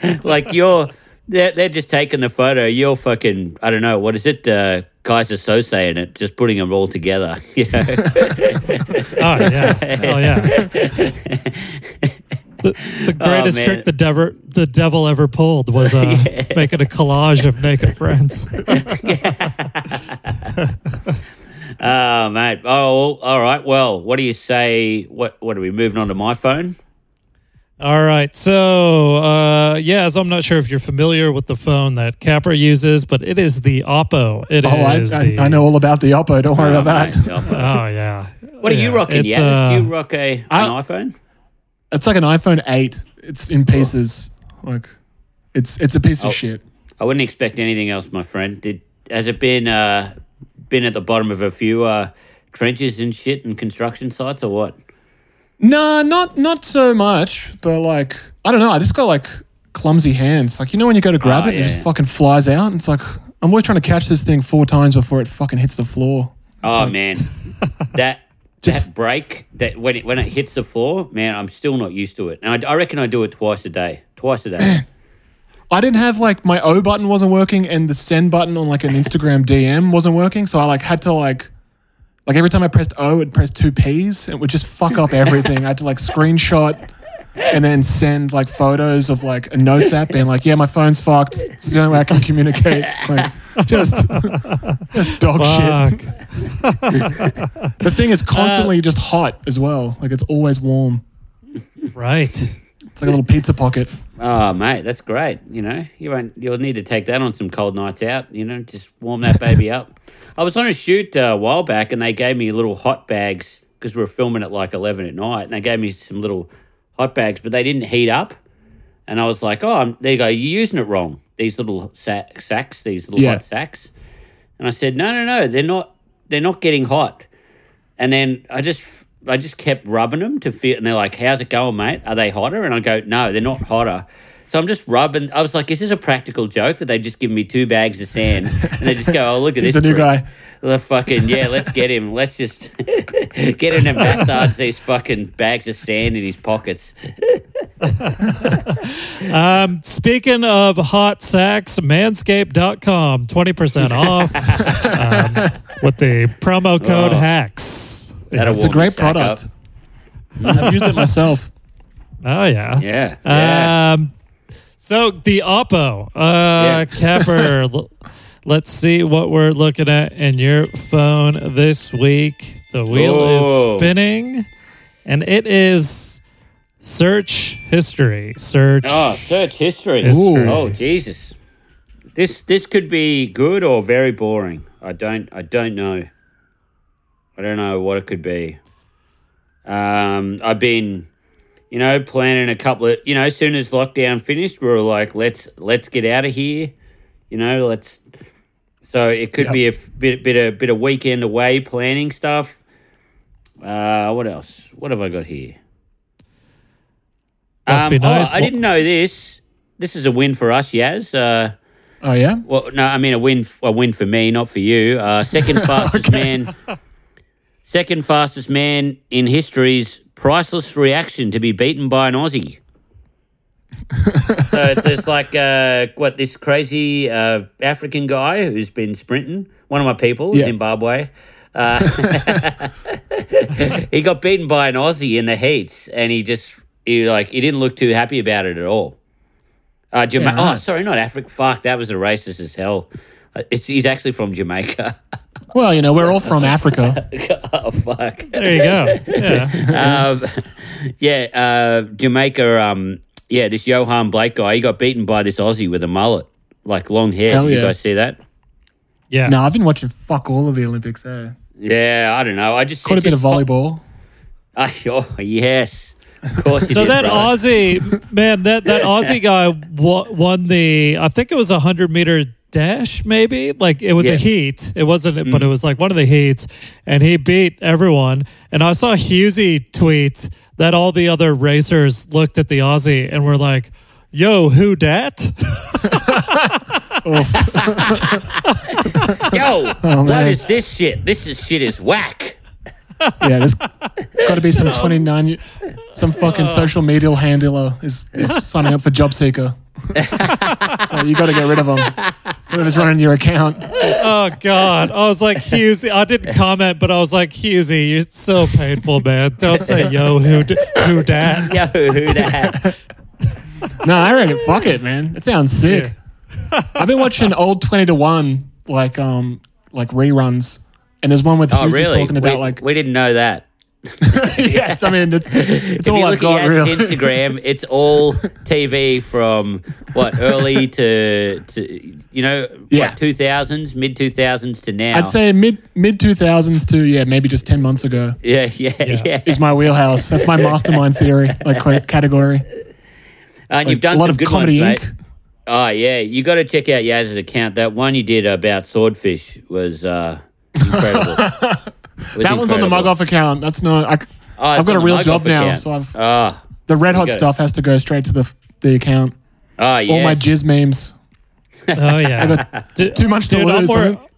[laughs] like you're, they're, they're just taking the photo. You're fucking, I don't know, what is it? Uh, Keyser Söze in it, just putting them all together. [laughs] You know? [laughs]
oh yeah, oh yeah. The, the greatest
man.
trick the devil the devil ever pulled was uh, making a collage of naked friends.
oh, mate. Oh, all right. Well, what do you say? What, what are we moving on to my phone?
All right. So, uh, yes, I'm not sure if you're familiar with the phone that Capper uses, but it is the Oppo. It
Oh, I,
is
I,
the,
I know all about the Oppo. Don't worry
Oh,
about that.
mate, oh,
Oh, yeah.
What are you rocking?
it's,
Yeah,
uh,
do you rock a, an
I-
iPhone?
It's like an iPhone 8. It's in pieces. Like it's it's a piece
Oh.
of shit.
I wouldn't expect anything else, my friend. Did has it been uh, been at the bottom of a few uh, trenches and shit and construction sites or what?
Nah, not not so much. But like I don't know. I just got like clumsy hands. Like you know when you go to grab
Oh,
it, and it just fucking flies out. And it's like I'm always trying to catch this thing four times before it fucking hits the floor.
Oh man, [laughs] that
Just-
that break that when it when it hits the floor, man, I'm still not used to it. And I, I reckon I do it twice a day. Twice a day.
I didn't have like my O button wasn't working and the send button on like an Instagram [laughs] DM wasn't working. So I like had to like like every time I pressed O, it pressed two P's and it would just fuck up everything. I had to like [laughs] screenshot and then send like photos of like a notes app being like, yeah, my phone's fucked. It's the only way I can communicate. Like just, [laughs] just dog shit. The thing is constantly just hot as well. Like it's always warm.
Right.
It's like a little pizza pocket.
Oh mate, that's great. You know, you won't. You'll need to take that on some cold nights out. You know, just warm that baby up. I was on a shoot uh, a while back, and they gave me little hot bags because we were filming at like eleven at night, and they gave me some little hot bags, but they didn't heat up. And I was like, "Oh, I'm, there you go. You're using it wrong. These little sack, sacks, these little
Yeah.
hot sacks." And I said, "No, no, no. They're not. They're not getting hot." And then I just I just kept rubbing them to feel, and they're like, "How's it going, mate? Are they hotter?" And I go, "No, they're not hotter." So I'm just rubbing. I was like, "Is this a practical joke that they just give me two bags of sand?" And they just go, "Oh, look at [laughs]
He's
this
the new
prick."
guy.
The fucking yeah, let's get him. Let's just [laughs] get him and massage these fucking bags of sand in his pockets. [laughs]
Um, speaking of hot sacks, manscaped.com, 20% off um, with the promo code
Oh.
HACKS.
That'll
It's a great product. [laughs] I've used it myself.
Oh, yeah.
Yeah, yeah.
Um, so the Oppo, uh,
Yeah. [laughs]
Capper, let's see what we're looking at in your phone this week. The wheel
Oh.
is spinning, and it is search history. Search.
oh, search history.
History.
Oh, Jesus. This this could be good or very boring. I don't I don't know. I don't know what it could be. Um, I've been, you know, planning a couple of, you know, as soon as lockdown finished, we were like, let's let's get out of here. You know, let's. So it could
Yep.
be a f- bit bit a bit of weekend away planning stuff. Uh, what else? What have I got here?
Must be
Um,
nice.
Oh, I didn't know this. This is a win for us, Yaz. Uh,
Oh yeah.
well, no, I mean a win. A win for me, not for you. Uh, second [laughs] fastest man. [laughs] Second fastest man in history's priceless reaction to be beaten by an Aussie. so it's just like uh, what this crazy uh, African guy who's been sprinting. One of my people,
Yeah.
Zimbabwe. Uh, [laughs] he got beaten by an Aussie in the heats, and he just he like he didn't look too happy about it at all. Uh, Jama-
Yeah,
Oh, sorry, not Africa. Fuck, that was a racist as hell. Uh, it's, he's actually from Jamaica. [laughs]
Well, you know, we're all from [laughs] Africa. [laughs]
oh fuck.
There you go. Yeah.
um, yeah, uh, Jamaica. Um, yeah, this Yohan Blake guy. He got beaten by this Aussie with a mullet, like long hair.
Hell
You guys see that?
Yeah.
no, I've been watching fuck all of the Olympics. Eh?
Yeah, I don't know. I just
Quite a
it
bit of
just-
volleyball. [laughs]
Ah, oh, yes, of course. You
So
did,
that
brother.
Aussie man, that that Aussie guy wa- won the. I think it was a hundred meter dash, maybe. Like it was
Yeah.
a heat. It wasn't, but it was like one of the heats, and he beat everyone. And I saw Husey tweet that all the other racers looked at the Aussie and were like, "Yo, who dat?" [laughs]
Yo, what
Oh, man.
is this shit? This is shit is whack. [laughs]
Yeah, there's got to be some [laughs] 29, some fucking social media handler is, is signing up for JobSeeker. Uh, you got to get rid of him. Whoever's running your account.
oh God! I was like Husey. I didn't comment, but I was like Husey. You're so painful, man. Don't say yo, who d- who dat?
Yo, who that?
No, I reckon fuck it, man. It sounds sick. I've been watching old 20 to 1, like, um, like reruns. And there's one with
Oh,
who's
really?
talking about
we,
like
we didn't know that. [laughs]
yes, I mean it's it's
if
all
you
I've
look
got
at
really.
Instagram, it's all TV from what early to to you know
Yeah.
two thousands, mid two thousands to now.
I'd say mid mid two thousands to yeah maybe just ten months ago
yeah, [laughs] yeah, yeah.
is my wheelhouse. That's my mastermind theory, like category.
And you've done
a lot
some
of
good
comedy
ones,
Inc.
mate. Oh yeah, you got to check out Yaz's account. That one you did about swordfish was uh, incredible. [laughs] Was
That one's on the
incredible.
Mugg Off account. That's not. I,
oh,
I've got a real job now,
account.
so I've
Ah,
the red hot stuff has to go straight to the the account.
Oh yeah.
All my jizz memes.
Oh yeah. [laughs] [laughs] D-
Too much to
Dude, I'm,
lose. I
wor-
think.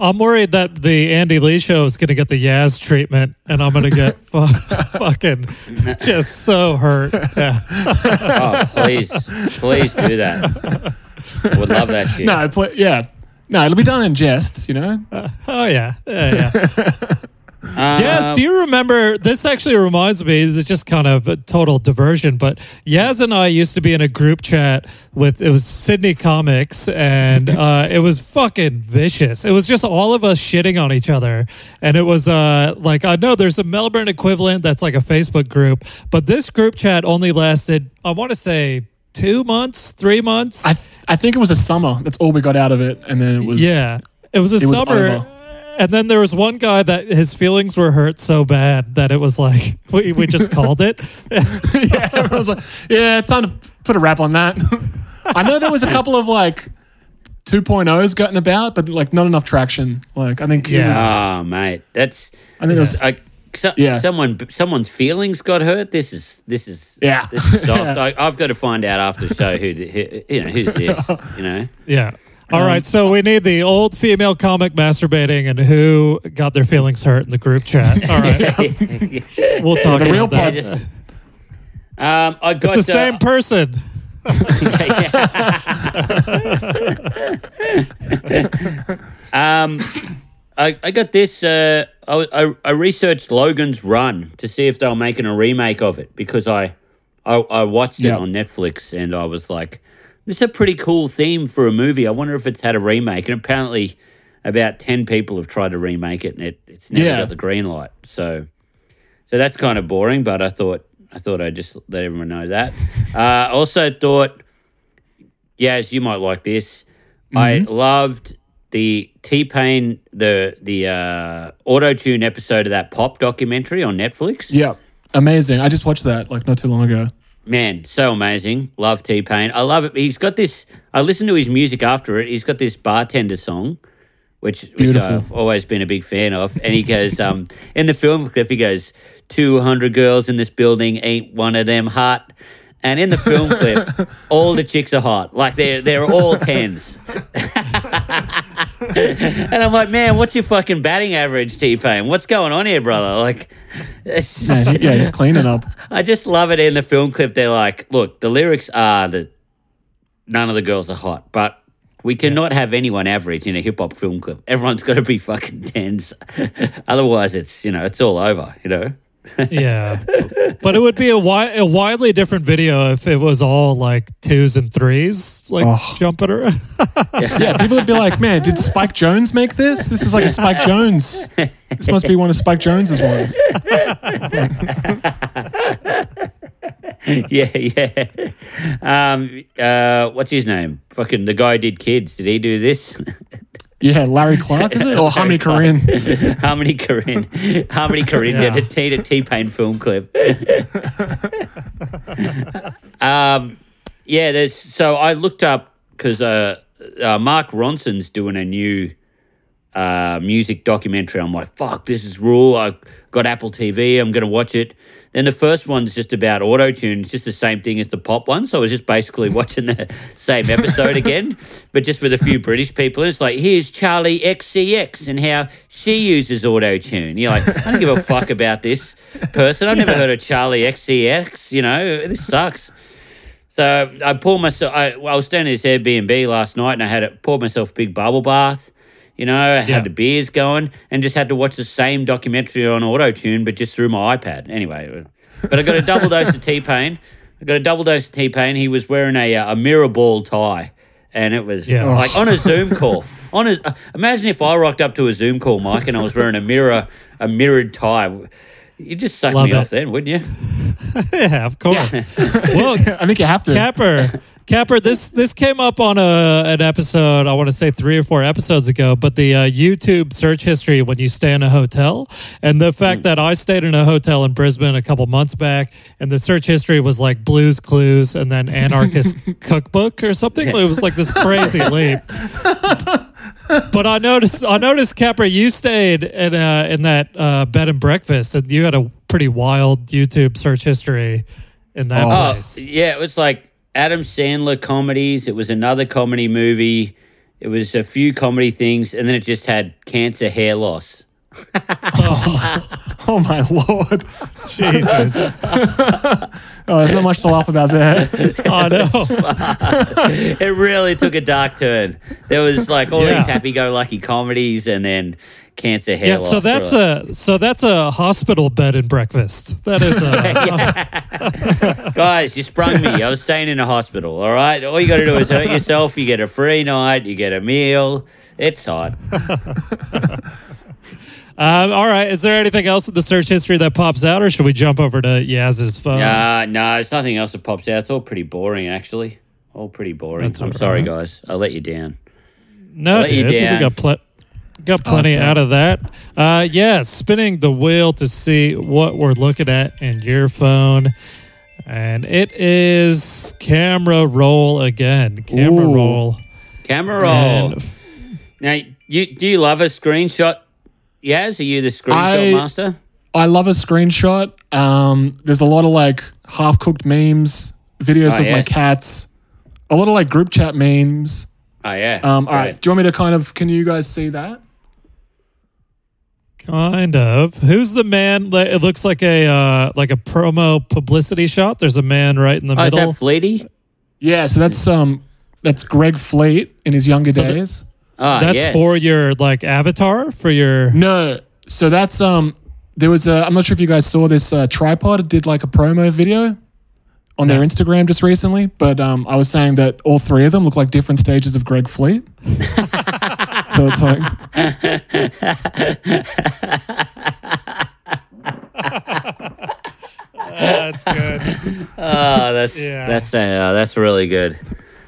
I'm worried that the Andy Lee show is going to get the Yaz treatment, and I'm going to get [laughs] fu- fucking just so hurt. Yeah.
oh please, please do that. I Would love that shit.
No, play, yeah. No, it'll be done in jest, you know? [laughs]
Oh yeah. Yeah. yeah. [laughs]
Um,
Yaz, do you remember? This actually reminds me. This is just kind of a total diversion, but Yaz and I used to be in a group chat with it was Sydney Comics, and [laughs] uh, it was fucking vicious. It was just all of us shitting on each other, and it was uh, like I know there's a Melbourne equivalent that's like a Facebook group, but this group chat only lasted. I want to say two months, three months.
I I think it was a summer. That's all we got out of it. And then it was.
Yeah. It was a
It
summer.
over.
and then there was one guy that his feelings were hurt so bad that it was like [laughs] we, we just called it. [laughs]
yeah. I was like, yeah, time to put a wrap on that. I know there was a couple of like 2.0s gotten about, but like not enough traction. Like, I think
Yeah.
was,
Oh mate, that's.
I think it was,
I, so,
Yeah.
Someone, someone's feelings got hurt. This is this is
Yeah.
This is soft. [laughs] I, I've got to find out after the show who, the- who you know who's this. You know. [laughs]
Yeah. All
Um,
right, so we need the old female comic masturbating and who got their feelings hurt in the group chat. [laughs] All right, we'll talk
The real
about
part-
um, I got
It's the
uh,
same person.
Um, I, I got this. Uh, I, I, I researched Logan's Run to see if they were making a remake of it because I I, I watched it
Yeah.
on Netflix and I was like, this is a pretty cool theme for a movie. I wonder if it's had a remake. And apparently, about ten people have tried to remake it and it, it's never
Yeah.
got the green light. So so that's kind of boring. But I thought I thought I'd just let everyone know that. [laughs] Uh, also thought, yes, you might like this. I loved the T Pain the the uh, auto tune episode of that pop documentary on Netflix.
yeah, amazing. I just watched that like not too long ago.
Man, so amazing. Love T Pain. I love it. He's got this. I listened to his music after it. He's got this bartender song, which, which I've always been a big fan of. And he goes, [laughs] um, in the film clip, he goes, 200 girls in this building, ain't one of them hot. And in the film clip, [laughs] all the chicks are hot. Like they're they're all tens. [laughs] [laughs] and I'm like, man, what's your fucking batting average, T Pain? What's going on here, brother? Like,
Yeah, he- yeah he's cleaning up. [laughs]
I just love it in the film clip. They're like, look, the lyrics are that none of the girls are hot, but we cannot have anyone average in a hip hop film clip. Everyone's got to be fucking tens. [laughs] Otherwise, it's, you know, it's all over, you know?
Yeah, but it would be a, wi- a widely different video if it was all like twos and threes, like
Oh.
jumping around. [laughs]
Yeah, people would be like, man, did Spike Jonze make this? This is like a Spike Jonze. This must be one of Spike Jonze's ones. [laughs]
yeah, yeah. Um, uh, what's his name? Fucking the guy did kids. Did he do this? [laughs]
Yeah, Larry Clark, is it? [laughs] Or Hamid Karim? [laughs]
Harmony Korine. Harmony [laughs] Korine
Yeah.
did a T to T Pain film clip. um, yeah, there's so I looked up because uh, uh, Mark Ronson's doing a new uh, music documentary. I'm like, fuck, this is raw. I got Apple TV. I'm gonna watch it. Then the first one's just about auto tune. It's just the same thing as the pop one. So I was just basically [laughs] watching the same episode [laughs] again, but just with a few British people. And it's like, here's Charli XCX and how she uses auto tune. You're like, I don't give a [laughs] fuck about this person. I've never heard of Charli XCX. You know, this sucks. So I poured myself. I, I was staying at this Airbnb last night, and I had it, poured myself a big bubble bath. You know, I had
Yeah.
the beers going, and just had to watch the same documentary on auto tune, but just through my iPad. Anyway, but I got a double dose of T Pain. I got a double dose of T Pain. He was wearing a uh, a mirror ball tie, and it was
Yeah.
like on a Zoom [laughs] call. On a, uh, imagine if I rocked up to a Zoom call, Mike, and I was wearing a mirror a mirrored tie. You would just suck
Love
me
it.
off then, wouldn't you? [laughs]
yeah, of course. well, [laughs]
I think you have to.
Capper, Capper, this this came up on a an episode. I want to say three or four episodes ago. But the uh, YouTube search history when you stay in a hotel, and the fact that I stayed in a hotel in Brisbane a couple months back, and the search history was like Blues Clues and then Anarchist [laughs] Cookbook or something. It was like this [laughs] crazy leap. But I noticed, I noticed, Capper, you stayed in uh, in that uh, bed and breakfast, and you had a pretty wild YouTube search history in that
Oh.
Oh,
place.
yeah, it was like Adam Sandler comedies. It was another comedy movie. It was a few comedy things, and then it just had cancer hair loss. [laughs]
Oh my lord!
Jesus. [laughs]
Oh, there's not much to laugh about there. [laughs]
I know.
It really took a dark turn. There was like all
Yeah.
these happy-go-lucky comedies, and then cancer hair
Yeah, so that's a so that's a hospital bed and breakfast. That is a [laughs] [laughs]
Guys, you sprung me. I was staying in a hospital. All right, all you got to do is hurt yourself. You get a free night. You get a meal. It's hot. [laughs]
Um, all right. Is there anything else in the search history that pops out, or should we jump over to Yaz's phone?
Nah, nah, it's nothing else that pops out. It's all pretty boring, actually. All pretty boring.
That's
I'm sorry,
right.
guys. I'll let you down.
No,
Let you
dude, we got pl- got plenty
that's right.
out of that. Uh, yeah, spinning the wheel to see what we're looking at in your phone, and it is camera roll again. Camera
Ooh.
roll.
Camera roll.
And
Now, you do you love a screenshot? Yaz, are you the screenshot
I-
master?
I love a screenshot. Um, there's a lot of like half cooked memes, videos
Oh,
of my cats, a lot of like group chat memes.
Oh yeah.
Um, all right,
Great.
do you want me to kind of? Can you guys see that?
Kind of. Who's the man? that- It looks like a uh, like a promo publicity shot. There's a man right in the
Oh, is
middle.
that Fleety?
Yeah, so that's um, that's Greg Fleet in his younger days.
Oh,
That's
yes.
for your like avatar for your.
No, so that's um, there was a. I'm not sure if you guys saw this uh, tripod did like a promo video on their Instagram just recently, but um, I was saying that all three of them look like different stages of Greg Fleet. [laughs] so it's like
That's good.
Oh, that's
Yeah.
that's uh, that's really good.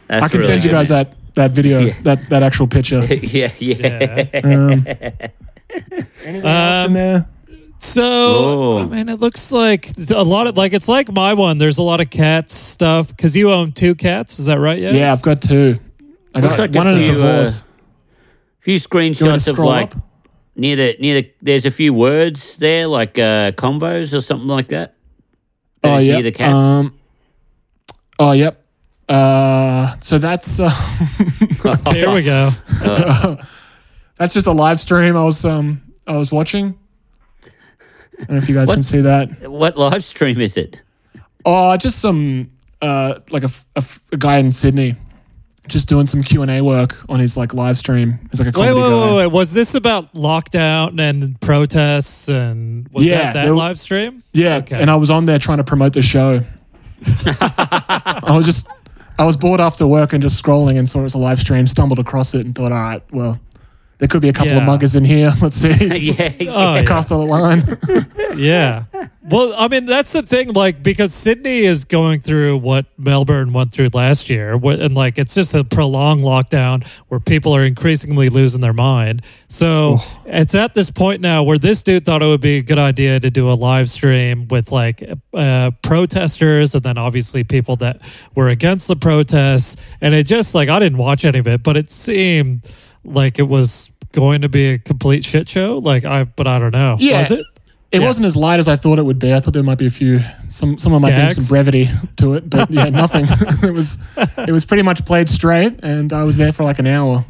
That's
I can
really
send you
good.
guys that that video, [laughs]
Yeah.
that that actual picture. [laughs]
yeah, yeah.
Yeah.
Um, anything else in
Um,
there?
So
Oh.
I mean, it looks like a lot of like it's like my one. There's a lot of cat stuff because you own two cats. Is that right? Yes?
Yeah, I've got two. I
Looks
got
like
one in a
few, uh,
divorce.
few
you want to
screenshots of like
up?
near the near the. There's a few words there, like uh, combos or something like that. That
Oh
is
yeah.
near the cats.
Um, oh yep. Uh, so that's [laughs] uh,
Here we go. [laughs]
that's just a live stream I was um I was watching. I don't know if you guys
What?
can see that.
what live stream is it?
Oh, just some uh like a a guy in Sydney, just doing some Q and A work on his like live stream. He's like a
Wait,
comedy
wait,
guy.
wait, wait. Was this about lockdown and protests and was
Yeah,
that that live stream?
Yeah,
Okay.
and I was on there trying to promote the show. [laughs] I was just, I was bored after work and just scrolling and saw it was a live stream, stumbled across it and thought, all right, well, there could be a couple of muggers in here. [laughs] Let's see. [laughs]
yeah, [laughs] yeah.
Oh, yeah.
Cast a line.
yeah. Well, I mean, that's the thing, like, because Sydney is going through what Melbourne went through last year. And, like, it's just a prolonged lockdown where people are increasingly losing their mind. So it's at this point now where this dude thought it would be a good idea to do a live stream with, like, uh, protesters and then obviously people that were against the protests. And it just, like, I didn't watch any of it, but it seemed like it was going to be a complete shit show. Like, I, but I don't know.
Yeah.
Was it?
It
Yeah.
wasn't as light as I thought it would be. I thought there might be a few, some, someone might bring some brevity to it, but yeah, [laughs] nothing. [laughs] it was, it was pretty much played straight, and I was there for like an hour.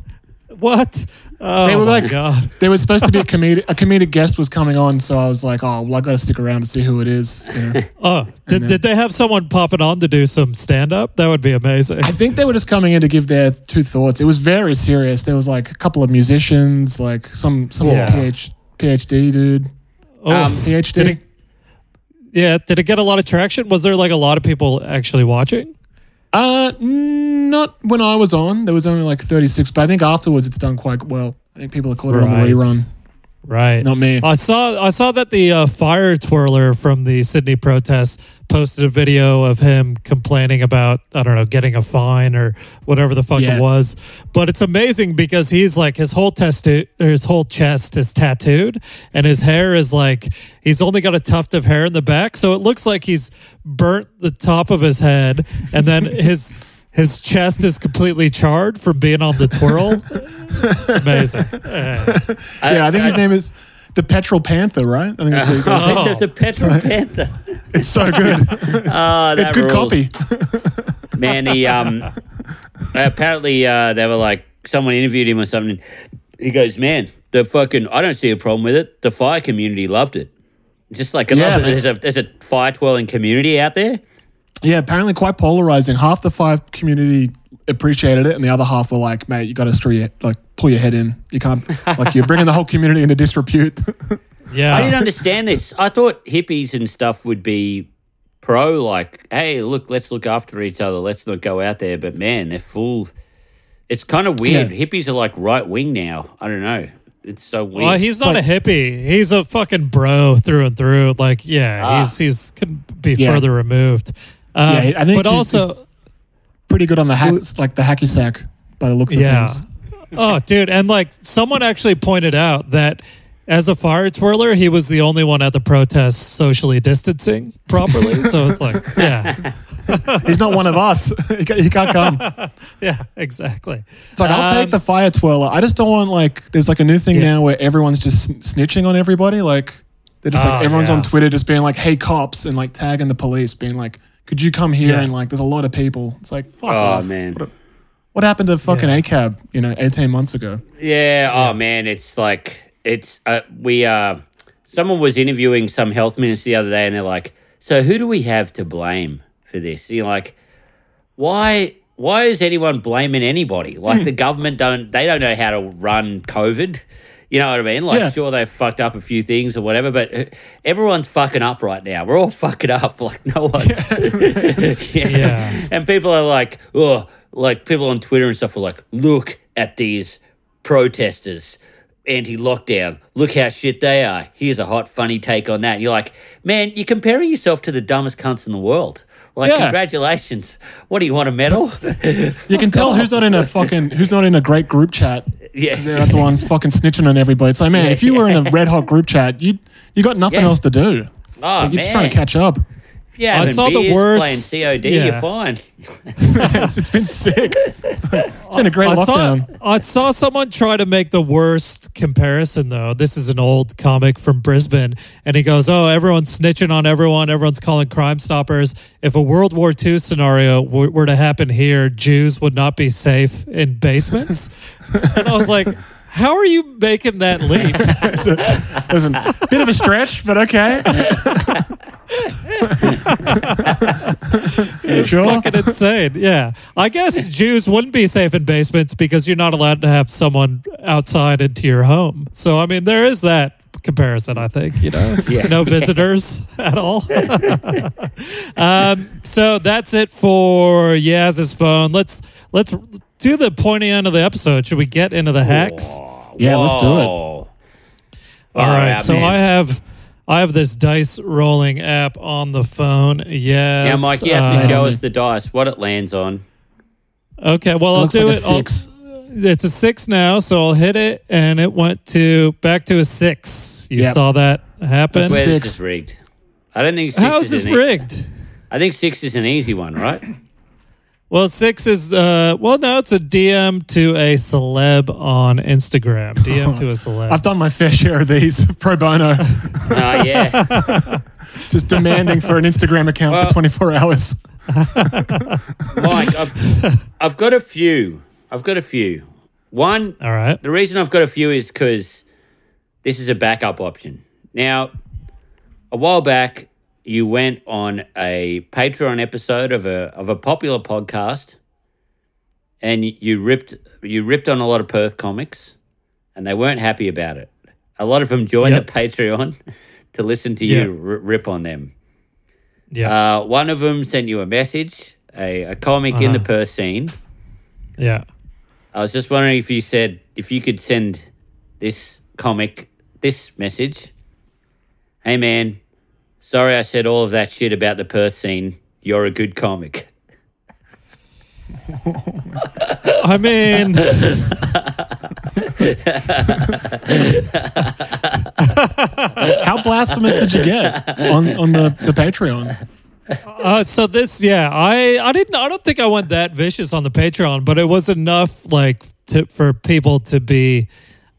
What? Oh
They were
my
like-
god!
There was supposed to be a comedic, a comedic guest was coming on, so I was like, oh, well, I got to stick around to see who it is. you know. [laughs]
Oh, did,
then-
did they have someone popping on to do some stand up? That would be amazing.
I think they were just coming in to give their two thoughts. It was very serious. There was like a couple of musicians, like some some
Yeah.
PhD, PhD dude,
Oh,
Um,
PhD.
did it, yeah. Did it get a lot of traction? Was there like a lot of people actually watching?
Uh, not when I was on. There was only like thirty six, but I think afterwards it's done quite well. I think people are caught it on
Right.
the rerun.
Right.
Not me.
I saw I saw that the uh, fire twirler from the Sydney protests posted a video of him complaining about I don't know getting a fine or whatever the fuck
Yeah.
it was. But it's amazing because he's like his whole test his whole chest is tattooed and his hair is like he's only got a tuft of hair in the back, so it looks like he's burnt the top of his head and then [laughs] his his chest is completely charred from being on the twirl. [laughs] Amazing.
yeah, I think his name is the Petrol Panther, right? I think that's what he.
Oh.
the Petro [laughs] Panther.
It's so good. [laughs]
Oh, that
it's good
rules.
copy. [laughs]
Man, he um apparently uh, they were like someone interviewed him or something. He goes, "Man, the fucking I don't see a problem with it. The fire community loved it. Just like
Yeah, they-
there's a there's a fire twirling community out there.
Yeah, apparently quite polarizing. Half the fire community appreciated it, and the other half were like, "Mate, you got to screw your like pull your head in. You can't like you're bringing the whole community into disrepute." [laughs]
Yeah.
I didn't understand this. I thought hippies and stuff would be pro, like, hey, look, let's look after each other. Let's not go out there. But man, they're full. It's kind of weird.
Yeah.
Hippies are like right wing now. I don't know. It's so weird.
Well, he's not
like-
a hippie. He's a fucking bro through and through. Like, yeah,
Ah.
he's he's could be
Yeah.
further removed. Um,
Yeah, I think
but
he's-
also,
Pretty good on the hack, like the hacky sack by the looks of
yeah.
things.
oh, dude, and like someone actually pointed out that as a fire twirler, he was the only one at the protest socially distancing properly. so it's like, [laughs] yeah,
He's not one of us. [laughs] he, can't come.
yeah, exactly.
It's like I'll
Um,
take the fire twirler. I just don't want like there's like a new thing
Yeah.
now where everyone's just snitching on everybody. Like they're just
Oh,
like everyone's
yeah.
on Twitter just being like, "Hey cops," and like tagging the police, being like, "Could you come here?"
Yeah.
And like there's a lot of people. It's like, fuck
oh
off.
man.
What, what happened to fucking
Yeah.
ACAB? You know, 18 months ago.
Yeah. Oh man, it's like it's uh, we uh someone was interviewing some health minister the other day, and they're like, "So who do we have to blame for this?" You're like, why? Why is anyone blaming anybody? Like the government don't they don't know how to run COVID. You know what I mean? Like,
Yeah.
sure, they've fucked up a few things or whatever, but uh, everyone's fucking up right now. We're all [laughs] fucking up. Like, no one. yeah. [laughs]
Yeah.
And people are like, oh, like people on Twitter and stuff are like, look at these protesters, anti lockdown. Look how shit they are. Here's a hot, funny take on that. you're like, man, you're comparing yourself to the dumbest cunts in the world. Like,
Yeah.
congratulations. What do you want a medal?
You can [laughs] tell who's not in a fucking who's not in a great group chat.
Yeah.
they're the ones fucking snitching on everybody. It's like, man, if you were in a [laughs] red hot group chat, you you got nothing
Yeah.
else to do.
Oh,
Like, you're just trying to catch up.
If you're having
saw the
beers,
worst-
playing COD,
yeah.
you're fine. [laughs]
it's, it's been sick. It's been a great
I
lockdown.
saw, I saw someone try to make the worst comparison, though. This is an old comic from Brisbane, and he goes, Oh, everyone's snitching on everyone. Everyone's calling Crime Stoppers. If a World War II scenario were, were to happen here, Jews would not be safe in basements. [laughs] and I was like, How are you making that leap? [laughs]
It's a, it was a bit of a stretch, but okay. [laughs] sure.
fucking insane. Yeah. I guess Jews wouldn't be safe in basements because you're not allowed to have someone outside into your home. So, I mean, there is that comparison, I think, you know, [laughs]
Yeah.
no visitors at all. um, so that's it for Yaz's phone. Let's, let's do the pointy end of the episode. Should we get into the hacks?
Yeah, let's do it.
Whoa.
All right.
right,
so
man.
I have, I have this dice rolling app on the phone. Yes.
Now, Mike, you have to
um,
show us the dice, what it lands on.
Okay, well, I'll do
like a
it. I'll- it's a six now, so I'll hit it, and it went to back to a six. You
Yep.
saw that happen.
Where
Six.
this is rigged. I don't think six
How is
is
this
e-
rigged?
I think six is an easy one, right?
Well, six is uh, well, no, it's a DM to a celeb on Instagram. DM [laughs] to a celeb.
I've done my fair share of these [laughs] pro bono,
Oh [laughs] yeah,
just demanding for an Instagram account
Well-
for 24 hours.
Mike. I've, I've got a few. I've got a few. One,
All right.
the reason I've got a few is because this is a backup option. Now, a while back, you went on a Patreon episode of a of a popular podcast, and you ripped you ripped on a lot of Perth comics, and they weren't happy about it. A lot of them joined
Yep.
the Patreon [laughs] to listen to
Yeah.
you r- rip on them.
Yeah.
Uh, one of them sent you a message, a, a comic in the
Uh-huh.
Perth scene.
yeah.
I was just wondering if you said if you could send this comic this message. Hey man, sorry I said all of that shit about the Perth scene. You're a good comic. [laughs]
I mean, [laughs]
How blasphemous did you get on, on the, the Patreon?
uh, so this, yeah, I, I didn't, I don't think I went that vicious on the Patreon, but it was enough, like, to, for people to be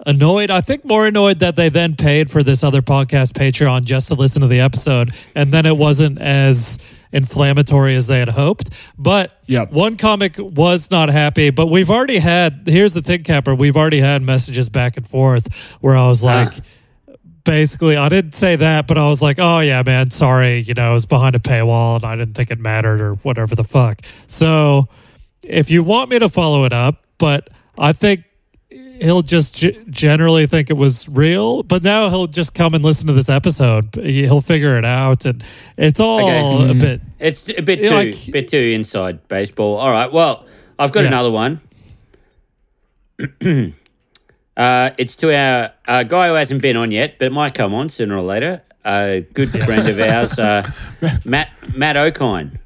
annoyed. I think more annoyed that they then paid for this other podcast Patreon just to listen to the episode, and then it wasn't as inflammatory as they had hoped. But
Yep.
one comic was not happy. But we've already had. Here's the thing, Capper. We've already had messages back and forth where I was ah. like. Basically, I didn't say that, but I was like, "Oh yeah, man, sorry, you know, it was behind a paywall, and I didn't think it mattered, or whatever the fuck." So, if you want me to follow it up, but I think he'll just g- generally think it was real. But now he'll just come and listen to this episode. He'll figure it out, and it's all
Okay.
a bit.
It's a bit too
like-
bit too inside baseball. All right. Well, I've got
Yeah.
another one. [clears throat] uh, it's to our uh, guy who hasn't been on yet, but it might come on sooner or later. A good friend of ours, uh, [laughs] Matt Matt Okine.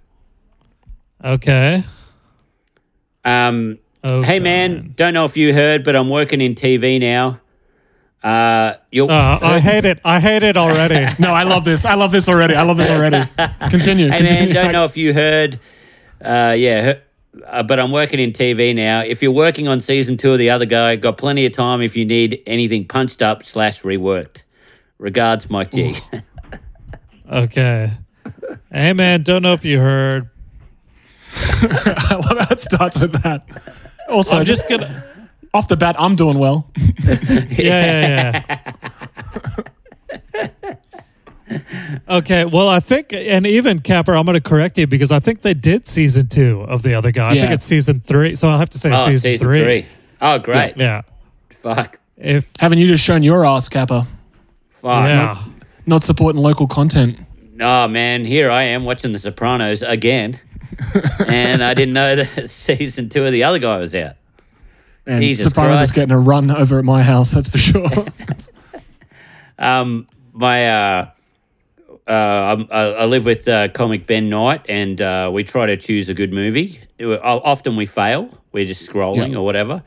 Okay.
Um,
okay.
hey man, don't know if you heard, but I'm working in TV now. Uh, you'll
Uh, I hate it. I hate it already. [laughs]
No, I love this. I love this already. I love this already. Continue.
Hey
continue.
man, don't know if you heard. Uh, yeah, uh, but I'm working in TV now. If you're working on season two of The Other Guy, got plenty of time if you need anything punched up slash reworked. Regards, Mike G.
Okay. Hey man, don't know if you heard. [laughs]
I love how it starts with that. Also,
I'm
just
just gonna. [laughs]
off the bat, I'm doing well. [laughs]
Yeah, yeah, yeah. [laughs] okay, well, I think, and even Capper, I'm going to correct you because I think they did season two of the other guy. Yeah. I think it's season three, so I'll have to say
oh,
season,
season
three.
three. Oh, great.
Yeah,
Fuck.
if
Haven't you just shown your ass, Capper?
Fuck.
yeah,
Not supporting local content.
Oh man, here I am watching The Sopranos again, and I didn't know that [laughs] season two of The Other Guy was out.
And
Jesus
is
Christ.
getting a run over at my house, that's for sure. [laughs]
Um, my uh, uh, I'm- I, I live with uh, comic Ben Knight, and uh, we try to choose a good movie. It Often we fail. We're just scrolling
Yeah.
or whatever.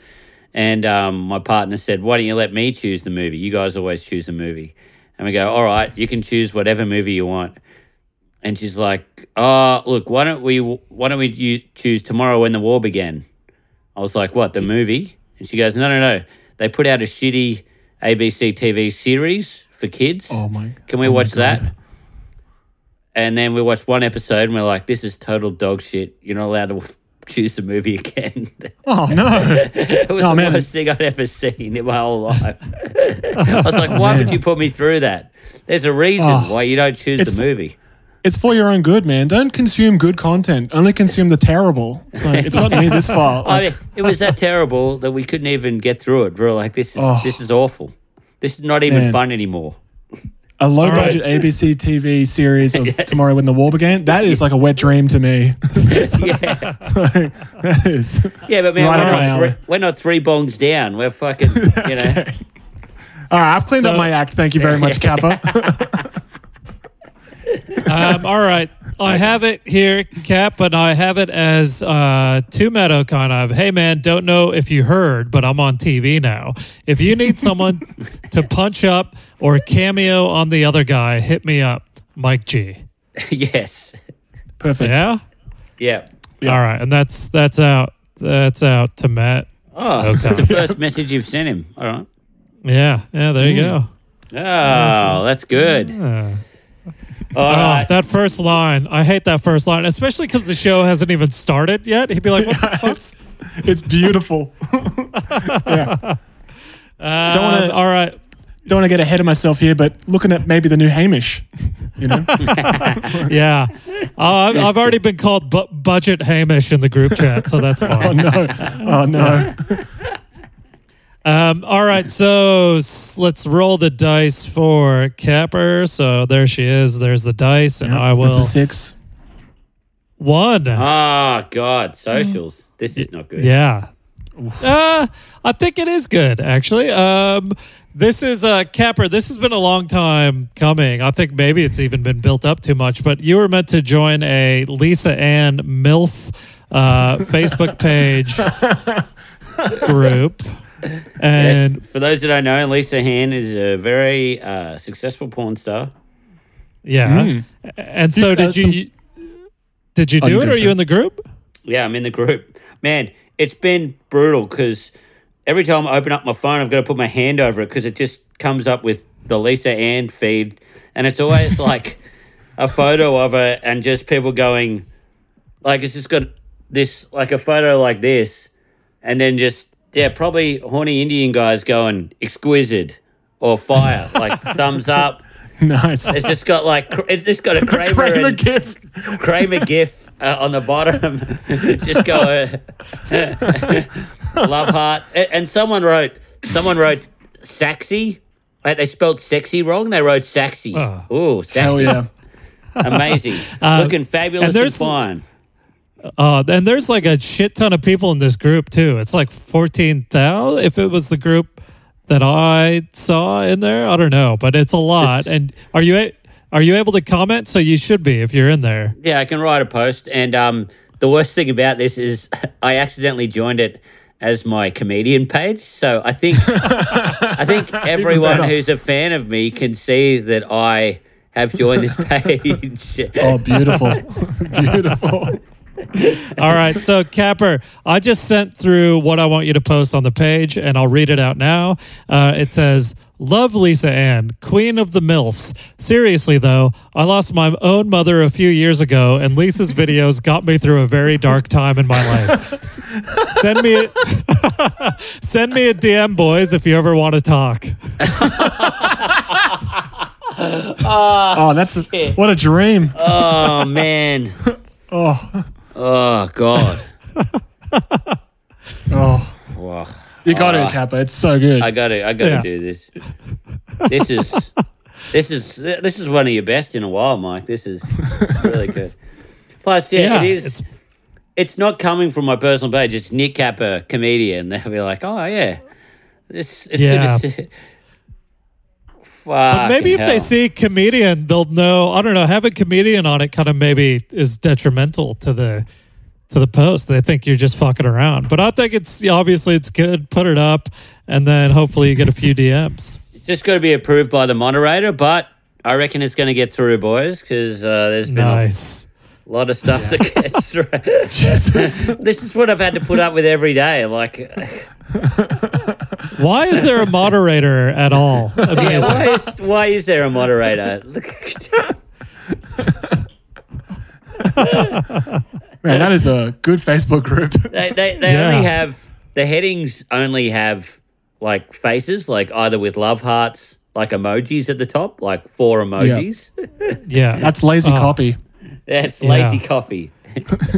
And um, my partner said, "Why don't you let me choose the movie? You guys always choose the movie." And we go, "All right, you can choose whatever movie you want." And she's like, "Oh, look, why don't we why don't we you choose tomorrow when the war began?" I was like, "What the movie?" And she goes, "No, no, no. They put out a shitty ABC TV series for kids.
oh my.
Can we
oh
watch that?" And then we watched one episode and we're like, "This is total dog shit. You're not allowed to [laughs] choose the movie again."
Oh no. [laughs]
it was
Oh,
the
man.
worst thing I'd ever seen in my whole life. [laughs] I was like, "Why would you put me through that?" There's a reason
Oh,
why you don't choose the movie.
It's for your own good, man. Don't consume good content. Only consume the terrible. So it's gotten me this [laughs] far.
I mean, it was that terrible that we couldn't even get through it. We were like, "This is
Oh.
this is awful. This is not even
Man.
fun anymore.
a low
right.
budget ABC TV series of [laughs] Tomorrow When the War Began. That is like a wet dream to me. [laughs]
yeah,
that is.
yeah, but man,
Right
we're, not three, we're not three bongs down. We're fucking, you know.
All right, I've cleaned up my act. Thank you very much, Capper.
Um, all right. I have it here, Cap, but I have it as uh, two Matt Okine of. Hey, man, don't know if you heard, but I'm on TV now. If you need someone [laughs] to punch up or cameo on the other guy, hit me up, Mike G. [laughs]
yes,
Perfect.
Yeah.
yeah.
Yeah.
All right, and that's that's out. That's out to Matt.
Oh,
Okay.
the first message you've sent him. All right.
Yeah, yeah. There you go.
Oh, that's good. All
oh,
right.
that first line. I hate that first line, especially because the show hasn't even started yet. He'd be like, "What the [laughs] fuck?"
it's, it's beautiful. [laughs] yeah.
Uh,
Don't wanna-
all right.
Don't want to get ahead of myself here, but looking at maybe the new Hamish. You know? [laughs]
Yeah. Oh, I've, I've already been called bu- budget Hamish in the group chat, so that's fine.
oh no. Oh no.
Um, all right, so let's roll the dice for Capper. So there she is. There's the dice, and I
That's
will
a six.
one.
Oh God, socials. This is not good.
Yeah. Uh, I think it is good, actually. Um, this is uh, Capper. This has been a long time coming. I think maybe it's even been built up too much. But you were meant to join a Lisa Ann MILF uh, Facebook page [laughs] group. And
Yes, for those that don't know, Lisa Ann is a very uh, successful porn star.
yeah. And so
Uh,
did
some-
you did you
Oh,
do
you
it?
go,
Are you in the group?
Yeah, I'm in the group. Man, it's been brutal because every time I open up my phone, I've got to put my hand over it because it just comes up with the Lisa Ann feed, and it's always [laughs] like a photo of it and just people going, like it's just got this like a photo like this, and then just yeah, probably horny Indian guys going exquisite or fire, like [laughs] thumbs up.
Nice.
It's just got like it's just got a [laughs] Kramer,
Kramer
and
gift.
Kramer gif uh, on the bottom. [laughs] just go uh, love heart, and someone wrote someone wrote sexy. Like they spelled sexy wrong. They wrote sexy.
Oh.
Oh, sexy.
Hell yeah.
Amazing.
Um,
Looking fabulous and,
there's-
fine.
Uh, and there's like a shit ton of people in this group too. It's like fourteen thousand. If it was the group that I saw in there, I don't know, but it's a lot.
It's-
and are you a- are you able to comment? So you should be if you're in there.
Yeah, I can write a post. And um, the worst thing about this is [laughs] I accidentally joined it as my comedian page. So I think [laughs] I think everyone who's a fan of me can see that I have joined this [laughs] page.
Oh, beautiful. beautiful. [laughs]
All right. So, Capper, I just sent through what I want you to post on the page, and I'll read it out now. Uh, it says, Love Lisa Ann, Queen of the MILFs. Seriously, though, I lost my own mother a few years ago, and Lisa's videos got me through a very dark time in my life. S- send me, [laughs] send me a DM, boys, if you ever want to talk. [laughs]
Oh, that's a, what a dream.
oh man.
Oh,
Oh god. [laughs]
oh.
Wow.
You got it, Capper. It's so good.
I got to I got to
Yeah.
do this. This is this is this is one of your best in a while, Mike. This is really good. Plus, yeah,
Yeah,
it is.
it's-
It's, not coming from my personal page. It's Nick Capper, comedian. They'll be like, oh yeah, this. It's
Yeah.
Good.
But maybe if
Fucking
they
hell.
see comedian, they'll know. I don't know. Having comedian on it kind of maybe is detrimental to the to the post. They think you're just fucking around. But I think it's obviously it's good. Put it up, and then hopefully you get a few DMs.
It's just got to be approved by the moderator, but I reckon it's going to get through, boys, because uh, there's been
Nice.
a lot of stuff that gets through. [laughs] [laughs] this is what I've had to put up with every day. Like, [laughs]
Why is there a moderator at all? [laughs]
yeah, why is, why is there a moderator? [laughs]
Man, that is a good Facebook group.
they they, they
Yeah.
only have the headings only have like faces, like either with love hearts, like emojis at the top, like four emojis.
Yeah,
That's lazy
Oh.
copy.
That's
Yeah.
lazy coffee.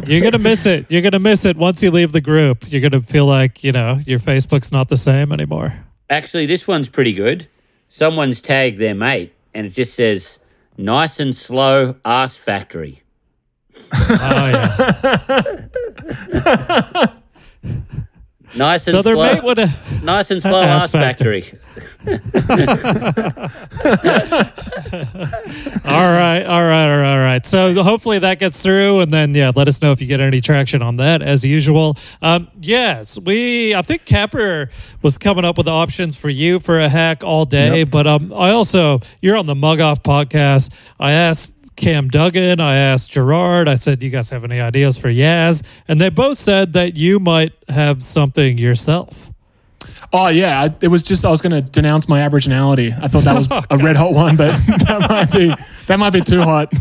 You're gonna miss it. You're gonna miss it once you leave the group. You're gonna feel like you know your Facebook's not the same anymore.
Actually, this one's pretty good. Someone's tagged their mate, and it just says "nice and slow ass factory."
Oh yeah. [laughs]
Nice and
So their
slow.
mate would have.
nice and slow
Ass
ass factory. [laughs]
All right, all right, all right, all right. So hopefully that gets through, and then yeah, let us know if you get any traction on that. As usual, um, yes, we. I think Capper was coming up with options for you for a hack all day, but um, I also you're on the Mugg Off podcast. I asked. Cam Duggan, I asked Gerard, I said, "Do You guys have any ideas for Yaz? And they both said that you might have something yourself.
Oh yeah, it was just I was going to denounce my aboriginality. I thought that was
Oh, [laughs]
a red hot one, but [laughs] that might be that might be too hot. [laughs]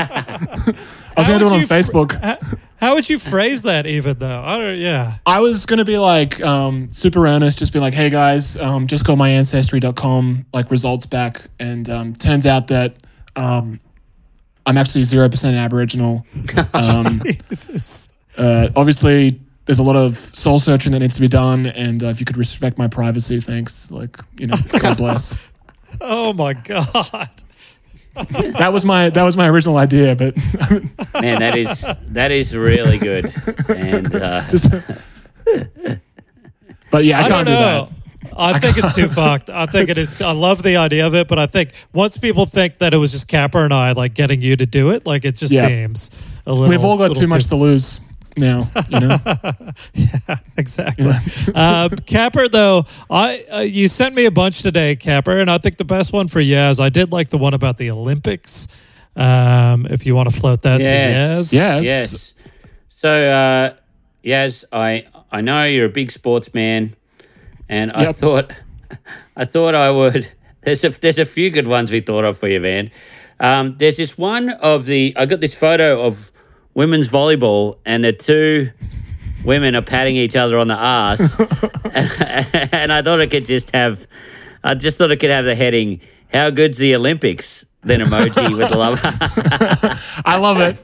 I was going to do it on Facebook.
How, how would you phrase that, even though? I don't, yeah.
I was going to be like um, super earnest, just be like, "Hey guys, um, just got my ancestry.com like results back, and um, turns out that um, I'm actually zero percent Aboriginal. Um, [laughs]
Jesus.
uh, obviously, there's a lot of soul searching that needs to be done, and uh, if you could respect my privacy, thanks. Like, you know, God [laughs] bless.
Oh my God.
That was my that was my original idea, but [laughs]
Man, that is that is really good. And uh,
just. But yeah, I,
I,
can't
don't
do that.
I think it's too fucked. I think it is. I love the idea of it, but I think once people think that it was just Capper and I like getting you to do it, like it just
Yeah.
seems a little.
We've all got
little
too much to lose now. You know, [laughs]
yeah, exactly. um, Capper, though, I uh, you sent me a bunch today, Capper, and I think the best one for Yaz. I did like the one about the Olympics. Um, if you want to float that
Yes.
to Yaz,
yeah.
yes. So, uh, Yaz, I I know you're a big sports man, and I thought [laughs] I thought I would. [laughs] There's a there's a few good ones we thought of for you, man. Um, there's this one of the. I got this photo of women's volleyball, and the two women are patting each other on the ass, [laughs] and, and I thought it could just have. I just thought it could have the heading "How good's the Olympics?" Then emoji with the love.
I love it.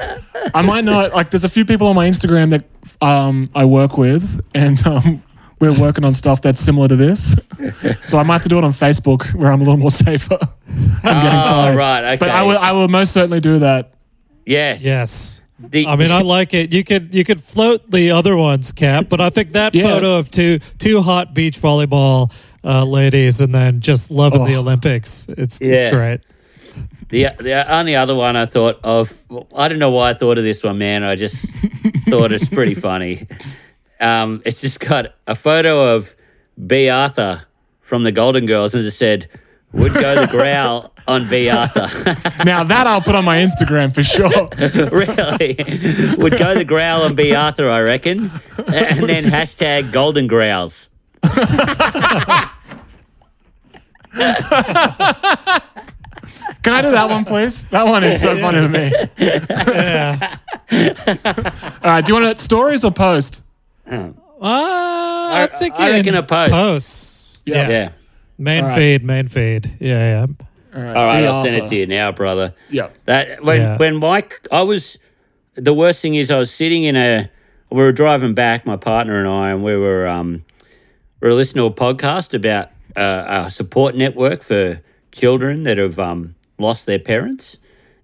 I might not like. There's a few people on my Instagram that um, I work with, and um, we're working on stuff that's similar to this. So I might have to do it on Facebook, where I'm a little more safer. [laughs] I'm getting
oh,
fired.
right. Okay.
But I will. I will most certainly do that.
yes.
Yes.
The-
I mean, I [laughs] like it. You could you could float the other ones, Cap, but I think that
Yeah.
photo of two two hot beach volleyball uh, ladies and then just loving the
Oh.
Olympics. It's,
Yeah.
it's great.
The the only other one I thought of, I don't know why I thought of this one, man. I just thought it's pretty funny. [laughs] Um, it's just got a photo of Bea Arthur from the Golden Girls, and it said, "Would go the growl [laughs] on Bea Arthur."
Now that I'll put on my Instagram for sure. [laughs]
really, would go the growl on Bea Arthur, I reckon. And then hashtag Golden Growls. [laughs]
Can I do that one, please? That one is so funny to me. yeah. All right. Do you want to stories or post?
Uh, I,
I-
think
I reckon a post.
Posts.
Yeah.
Yeah.
Main
All right.
feed, main feed. Yeah, yeah.
All right.
All right, I'll send it to you now, brother.
Yeah.
That when
Yeah.
when Mike, I was the worst thing is I was sitting in a. We were driving back, my partner and I, and we were um, we were listening to a podcast about uh, a support network for children that have um, lost their parents,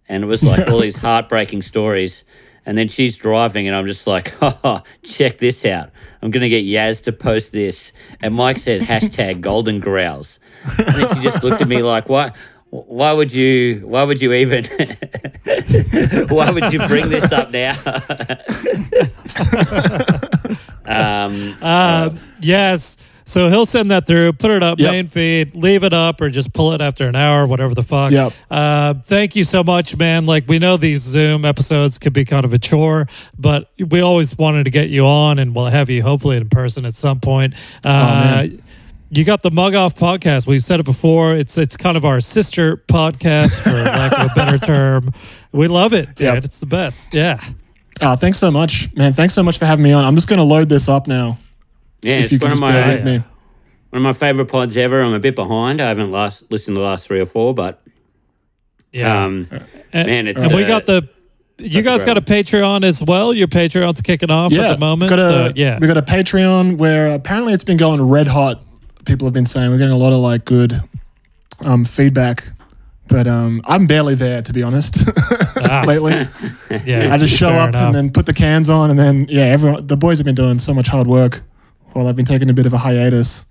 and it was like all [laughs] these heartbreaking stories. And then she's driving, and I'm just like, [laughs] oh, check this out. I'm gonna get Yaz to post this. And Mike said [laughs] hashtag Golden Growls, and then she just looked at me like, what? Why would you? Why would you even? [laughs] why would you bring this up now? um,
Uh, yes. So he'll send that through, put it up
Yep.
main feed, leave it up, or just pull it after an hour, whatever the fuck.
Yep.
Uh, thank you so much, man. Like we know these Zoom episodes could be kind of a chore, but we always wanted to get you on, and we'll have you hopefully in person at some point. Uh,
man.
you got the Mugg Off podcast. We've said it before. It's it's kind of our sister podcast, for [laughs] lack of a better term. We love it, dude.
Yep.
It's the best. Yeah.
Oh, thanks so much, man. Thanks so much for having me on. I'm just going to load this up now.
Yeah,
if
it's
you
one of my
with me.
one of my favorite pods ever. I'm a bit behind. I haven't last listened to the last three or four, but
Yeah.
um,
And,
Man, it's,
and we
uh,
got the. You guys got a Patreon as well. Your Patreon's kicking off
Yeah.
at the moment.
Got a,
so yeah,
We got a Patreon where apparently it's been going red hot. People have been saying we're getting a lot of like good um, feedback. But um, I'm barely there, to be honest, [laughs] lately. [laughs]
yeah.
I just show up
enough.
and then put the cans on, and then yeah, everyone. The boys have been doing so much hard work while I've been taking a bit of a hiatus.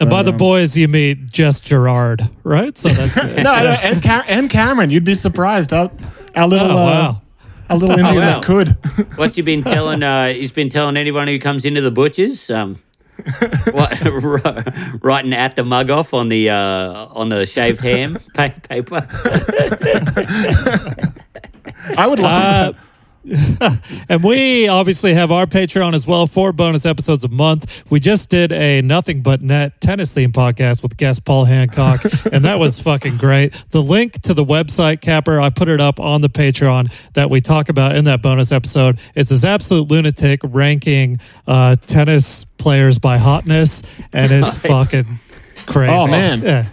And by the
um,
boys, you meet Jess Gerard, right? So that's good. [laughs]
No, no and, Cam- and Cameron, you'd be surprised. Our, our little,
Oh,
uh,
wow.
our little Indian
wow.
that could. [laughs]
what's he been telling? Uh, he's been telling anyone who comes into the butchers. Um, [laughs] what, writing at the mug off on the uh, on the shaved ham pa- paper.
I would love
Uh,
that. [laughs]
and we obviously have our Patreon as well, four bonus episodes a month. We just did a nothing but net tennis theme podcast with guest Paul Hancock, [laughs] and that was fucking great. The link to the website, Capper, I put it up on the Patreon that we talk about in that bonus episode. It's this absolute lunatic ranking uh, tennis players by hotness, and it's [laughs] fucking crazy.
Oh, man.
Yeah.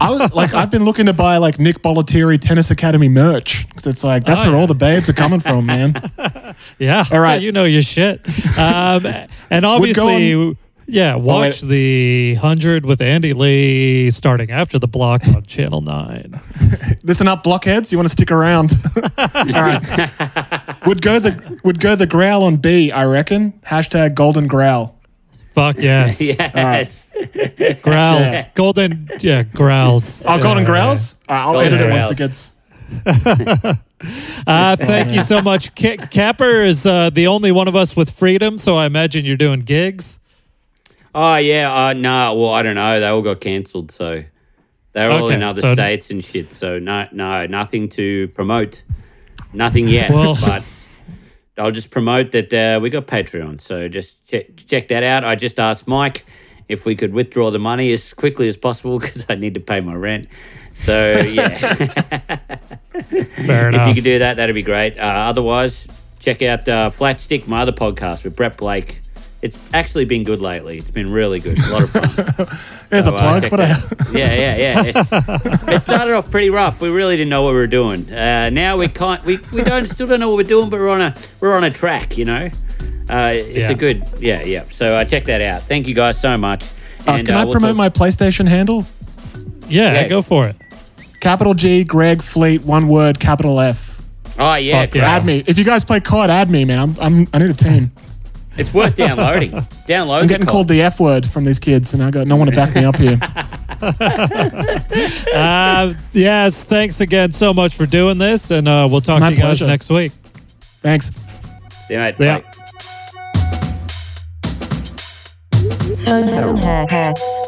I was like, I've been looking to buy like Nick Bollettieri Tennis Academy merch. 'Cause It's like that's
Oh,
where
yeah.
all the babes are coming from, man. [laughs]
Yeah.
All right.
You know your shit. Um, and obviously, yeah, watch the 100 with Andy Lee starting after the block on Channel 9. [laughs]
Listen up, blockheads. You want to stick around? [laughs] all right. Would go the would go the growl on B. I reckon. Hashtag Golden Growl.
Fuck yes.
yes. [laughs]
Growls.
Yeah.
Golden, yeah, growls.
Oh, Golden
Yeah.
Growls. All right, I'll
Golden
edit it once it gets. [laughs]
Uh, thank you so much. Ca- Capper is uh, the only one of us with freedom, so I imagine you're doing gigs.
Oh yeah. Uh, no. Well, I don't know. They all got cancelled, so they're all in other
so-
states and shit. So no, no, nothing to promote. Nothing yet.
Well-
but I'll just promote that uh, we got Patreon. So just check check that out. I just asked Mike if we could withdraw the money as quickly as possible [laughs] because I need to pay my rent. So yeah. [laughs]
Fair
if you could do that, that'd be great. Uh, otherwise, check out uh, Flat Stick, my other podcast with Brett Blake. It's actually been good lately. It's been really good. A lot of fun. [laughs]
There's
So,
a
uh,
plug.
check
What
that
a,
out. yeah, yeah, yeah. It, it started off pretty rough. We really didn't know what we were doing. Uh, now we can't. We, we don't still don't know what we're doing, but we're on a we're on a track. You know, uh, it's
Yeah.
a good yeah yeah. So uh, check that out. Thank you guys so much.
uh, can
uh,
I
we'll
promote
talk-
my PlayStation handle?
yeah,
Yeah.
go for it.
Capital G, Greg Fleet, one word, capital F.
Oh yeah,
Fuck yeah.
Add me. If you guys play COD, add me, man. I'm, I'm I need a team. [laughs]
It's worth downloading. [laughs] Download.
I'm getting
code.
called the F word from these kids, and I got no one to back me up here. [laughs]
Uh, yes, thanks again so much for doing this, and uh, we'll talk
My
to you guys next week.
Thanks.
Yeah, mate.
Yeah.
Bye.
Phone hacks.